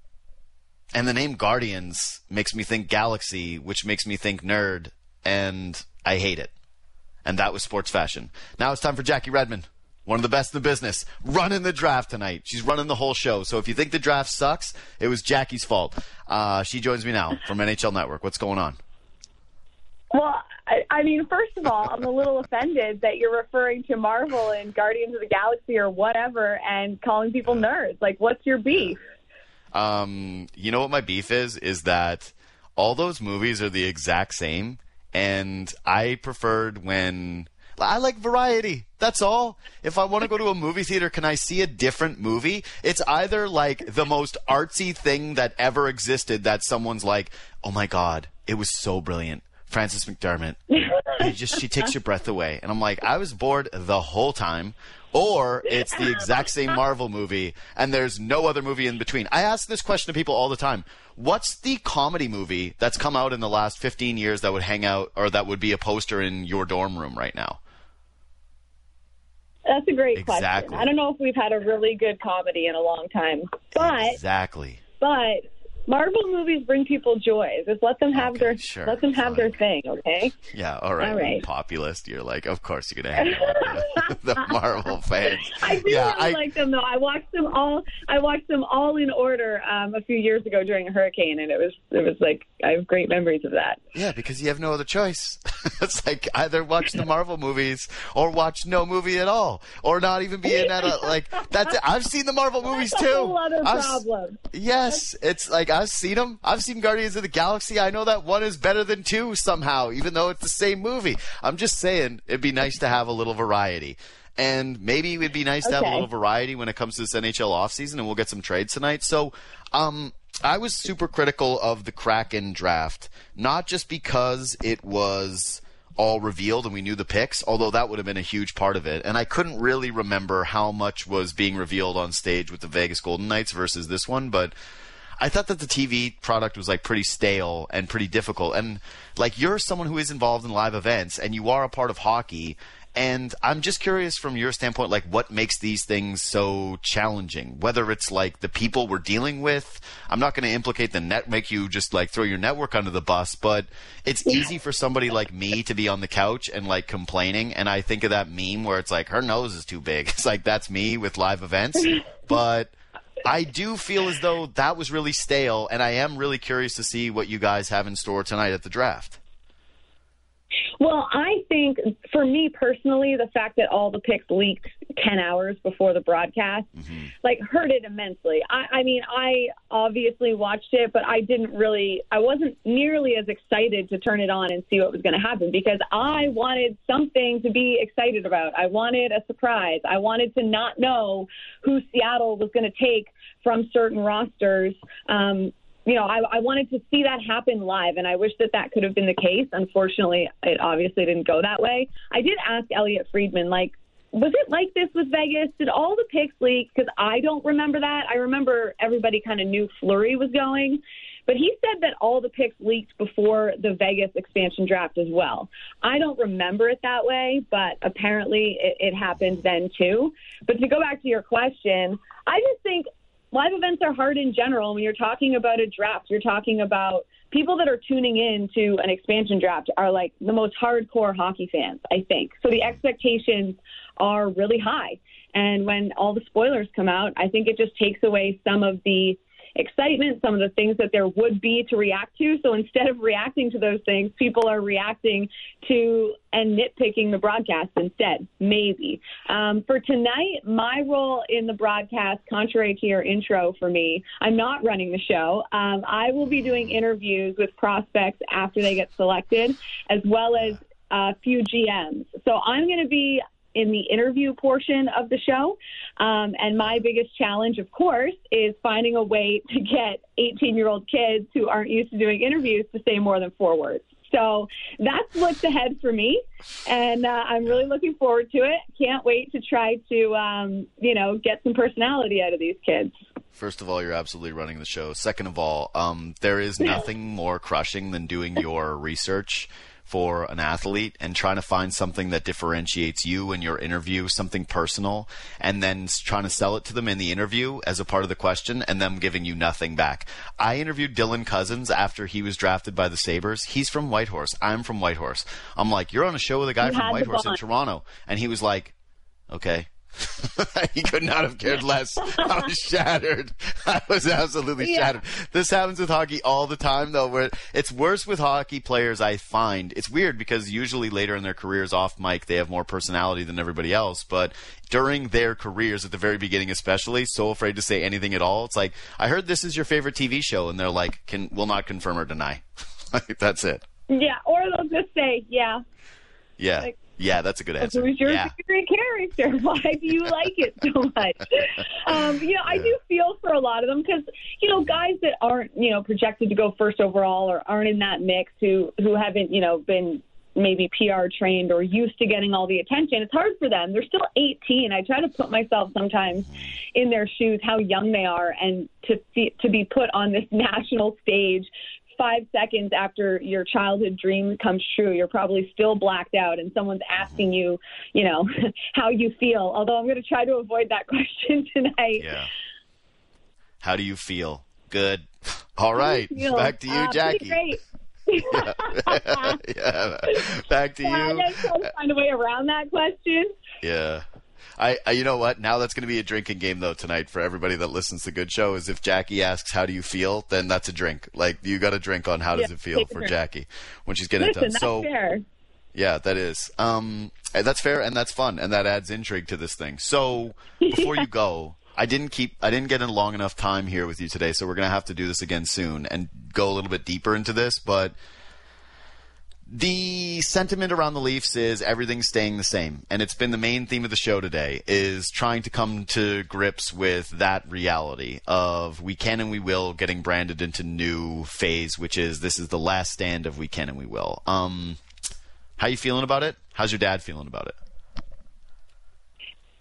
and the name Guardians makes me think Galaxy, which makes me think nerd, and I hate it. And that was sports fashion. Now it's time for Jackie Redmond, one of the best in the business, running the draft tonight. She's running the whole show. So if you think the draft sucks, it was Jackie's fault. Uh, she joins me now from NHL Network. What's going on? Well, I, I mean, first of all, I'm a little offended that you're referring to Marvel and Guardians of the Galaxy or whatever and calling people nerds. Like, what's your beef? Um, you know what my beef is? Is that all those movies are the exact same, and I preferred when I like variety. That's all. If I want to go to a movie theater, can I see a different movie? It's either like the most artsy thing that ever existed that someone's like, "Oh my god, it was so brilliant." Frances McDormand. just she takes your breath away. And I'm like, I was bored the whole time or it's the exact same Marvel movie and there's no other movie in between. I ask this question to people all the time. What's the comedy movie that's come out in the last 15 years that would hang out or that would be a poster in your dorm room right now? That's a great exactly. question. I don't know if we've had a really good comedy in a long time. But Exactly. But Marvel movies bring people joy. Just let them have okay, their sure, let them have fine. their thing, okay? Yeah, all right. All right. Populist, you're like, of course you're gonna have the, the Marvel fans. I do yeah, really I, like them though. I watched them all. I watched them all in order um, a few years ago during a hurricane, and it was it was like I have great memories of that. Yeah, because you have no other choice. it's like either watch the Marvel movies or watch no movie at all, or not even be in that. Like that's. It. I've seen the Marvel movies too. That's other I've, problem. Yes, it's like I've seen them. I've seen Guardians of the Galaxy. I know that one is better than two somehow, even though it's the same movie. I'm just saying it'd be nice to have a little variety. And maybe it'd be nice to have a little variety when it comes to this NHL offseason, and we'll get some trades tonight. So, um, I was super critical of the Kraken draft, not just because it was all revealed and we knew the picks, although that would have been a huge part of it. And I couldn't really remember how much was being revealed on stage with the Vegas Golden Knights versus this one, but I thought that the TV product was like pretty stale and pretty difficult. And like you're someone who is involved in live events and you are a part of hockey. And I'm just curious from your standpoint, like what makes these things so challenging? Whether it's like the people we're dealing with. I'm not going to implicate the net, make you just like throw your network under the bus, but it's easy for somebody like me to be on the couch and like complaining. And I think of that meme where it's like her nose is too big. It's like that's me with live events, but I do feel as though that was really stale, and I am really curious to see what you guys have in store tonight at the draft. Well, I think for me personally, the fact that all the picks leaked 10 hours before the broadcast, mm-hmm. like, hurt it immensely. I, I mean, I obviously watched it, but I didn't really, I wasn't nearly as excited to turn it on and see what was going to happen because I wanted something to be excited about. I wanted a surprise. I wanted to not know who Seattle was going to take from certain rosters. Um, you know, I, I wanted to see that happen live, and I wish that that could have been the case. Unfortunately, it obviously didn't go that way. I did ask Elliot Friedman, like, was it like this with Vegas? Did all the picks leak? Because I don't remember that. I remember everybody kind of knew Fleury was going. But he said that all the picks leaked before the Vegas expansion draft as well. I don't remember it that way, but apparently it, it happened then too. But to go back to your question, I just think live events are hard in general. When you're talking about a draft, you're talking about people that are tuning in to an expansion draft are like the most hardcore hockey fans, I think. So the expectations are really high. And when all the spoilers come out, I think it just takes away some of the excitement, some of the things that there would be to react to. So instead of reacting to those things, people are reacting to and nitpicking the broadcast instead, maybe. Um, for tonight, my role in the broadcast, contrary to your intro for me, I'm not running the show. Um, I will be doing interviews with prospects after they get selected, as well as a few GMs. So I'm going to be in the interview portion of the show. Um, and my biggest challenge, of course, is finding a way to get 18 year old kids who aren't used to doing interviews to say more than four words. So that's what's ahead for me, and uh, I'm really looking forward to it. Can't wait to try to, um, you know, get some personality out of these kids. First of all, you're absolutely running the show. Second of all, um, there is nothing more crushing than doing your research for an athlete and trying to find something that differentiates you in your interview, something personal, and then trying to sell it to them in the interview as a part of the question and them giving you nothing back. I interviewed Dylan Cozens after he was drafted by the Sabres. He's from Whitehorse. I'm from Whitehorse. I'm like, you're on a show with a guy you from Whitehorse in Toronto. And he was like, okay. he could not have cared less. I was shattered. I was absolutely yeah. shattered. This happens with hockey all the time, though. Where it's worse with hockey players, I find. It's weird because usually later in their careers, off mic, they have more personality than everybody else. But during their careers, at the very beginning, especially, so afraid to say anything at all. It's like I heard this is your favorite TV show, and they're like, "Can will not confirm or deny." like, that's it. Yeah, or they'll just say, "Yeah." Yeah. Like, yeah, that's a good answer. Who's your yeah. favorite character? Why do you like it so much? Um, you know, I do feel for a lot of them because you know guys that aren't you know projected to go first overall or aren't in that mix who who haven't you know been maybe PR trained or used to getting all the attention. It's hard for them. They're still 18. I try to put myself sometimes in their shoes, how young they are, and to see, to be put on this national stage five seconds after your childhood dream comes true, you're probably still blacked out, and someone's asking you, you know, how you feel. Although I'm going to try to avoid that question tonight. Yeah. How do you feel? Good. All right. Back to you, uh, Jackie. Great. yeah. yeah. Back to you. I try to find a way around that question. Yeah. I, I, you know what? Now that's going to be a drinking game though tonight for everybody that listens to Good Show. Is if Jackie asks how do you feel, then that's a drink. Like you got a drink on how does it feel for Jackie when she's getting Listen, it done. so fair. yeah, that is. Um, that's fair and that's fun and that adds intrigue to this thing. So before you go. I didn't keep I didn't get in long enough time here with you today, so we're gonna have to do this again soon and go a little bit deeper into this. But the sentiment around the Leafs is everything's staying the same, and it's been the main theme of the show today. Is trying to come to grips with that reality of we can and we will getting branded into new phase, which is this is the last stand of we can and we will. Um, how you feeling about it? How's your dad feeling about it?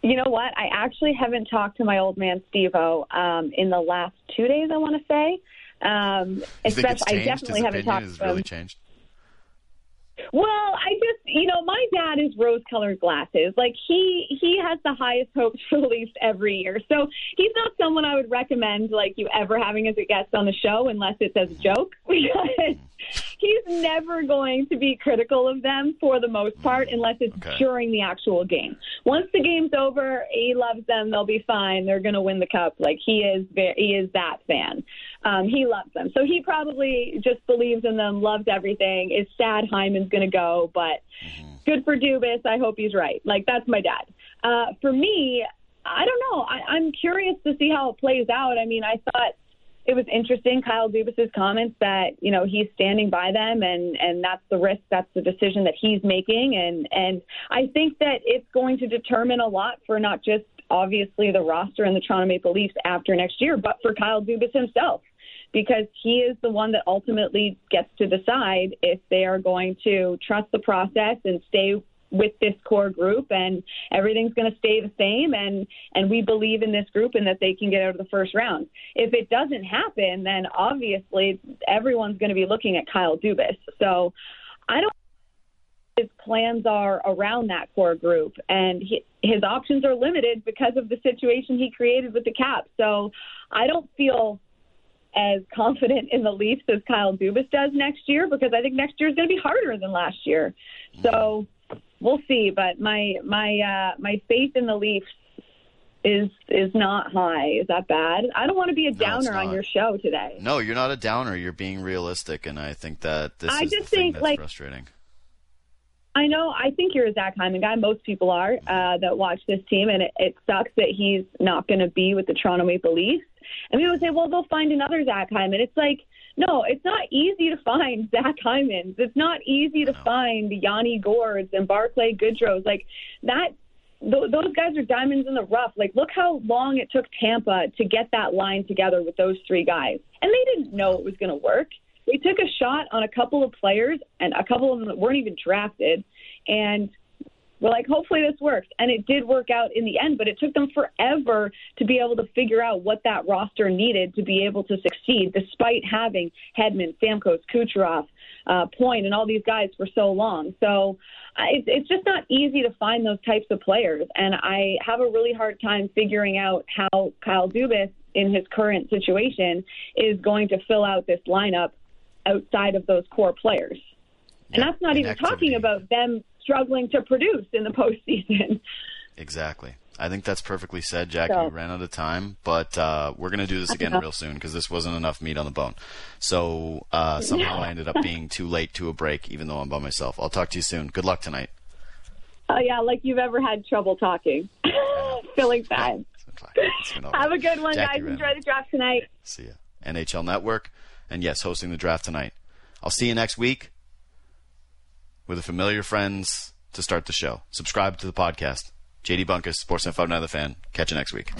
You know what? I actually haven't talked to my old man Stevo um, in the last two days. I want to say, um, especially I definitely haven't talked to him. Really changed? Well, I just, you know, my dad is rose-colored glasses. Like he he has the highest hopes for the Leafs every year. So he's not someone I would recommend like you ever having as a guest on the show unless it's as a joke because he's never going to be critical of them for the most part unless it's okay. during the actual game. Once the game's over, he loves them. They'll be fine. They're going to win the cup. Like he is, he is that fan. Um, he loves them. So he probably just believes in them, loves everything. Is sad Hyman's going to go, but mm-hmm. good for Dubas. I hope he's right. Like that's my dad. Uh, for me, I don't know. I, I'm curious to see how it plays out. I mean, I thought it was interesting, Kyle Dubas's comments that you know he's standing by them, and and that's the risk, that's the decision that he's making, and and I think that it's going to determine a lot for not just obviously the roster and the Toronto Maple Leafs after next year, but for Kyle Dubas himself because he is the one that ultimately gets to decide if they are going to trust the process and stay with this core group and everything's going to stay the same and and we believe in this group and that they can get out of the first round. If it doesn't happen, then obviously everyone's going to be looking at Kyle Dubas. So I don't his plans are around that core group and he, his options are limited because of the situation he created with the cap. So I don't feel as confident in the Leafs as Kyle Dubas does next year because I think next year is going to be harder than last year. So we'll see. But my my uh, my faith in the Leafs is is not high. Is that bad? I don't want to be a downer on your show today. No, you're not a downer. You're being realistic, and I think that this I is just think, like, frustrating. I know. I think you're a Zach Hyman guy. Most people are uh, that watch this team, and it, it sucks that he's not going to be with the Toronto Maple Leafs. And people say, "Well, they'll find another Zach Hyman." It's like no, it's not easy to find Zach Hymans. It's not easy to find Yanni Gourdes and Barclay Goodrows. Like that, th- those guys are diamonds in the rough. Like look how long it took Tampa to get that line together with those three guys, and they didn't know it was going to work. They took a shot on a couple of players, and a couple of them that weren't even drafted, and we're like, hopefully this works. And it did work out in the end, but it took them forever to be able to figure out what that roster needed to be able to succeed, despite having Hedman, Stamkos, Kucherov, uh, Point, and all these guys for so long. So uh, it's, it's just not easy to find those types of players. And I have a really hard time figuring out how Kyle Dubas, in his current situation, is going to fill out this lineup outside of those core players. And that's not even talking about them struggling to produce in the postseason. Exactly. I think that's perfectly said, Jackie. So, we ran out of time, but uh, we're going to do this again real soon because this wasn't enough meat on the bone. So uh, somehow I ended up being too late to a break, even though I'm by myself. I'll talk to you soon. Good luck tonight. Oh, yeah, like you've ever had trouble talking. Feeling bad. Have a good one, Jackie guys. Enjoy the draft tonight. See ya. NHL Network. And yes, hosting the draft tonight. I'll see you next week with a familiar friends to start the show. Subscribe to the podcast. JD Bunkis, Sportsnet 59 The Fan. Catch you next week.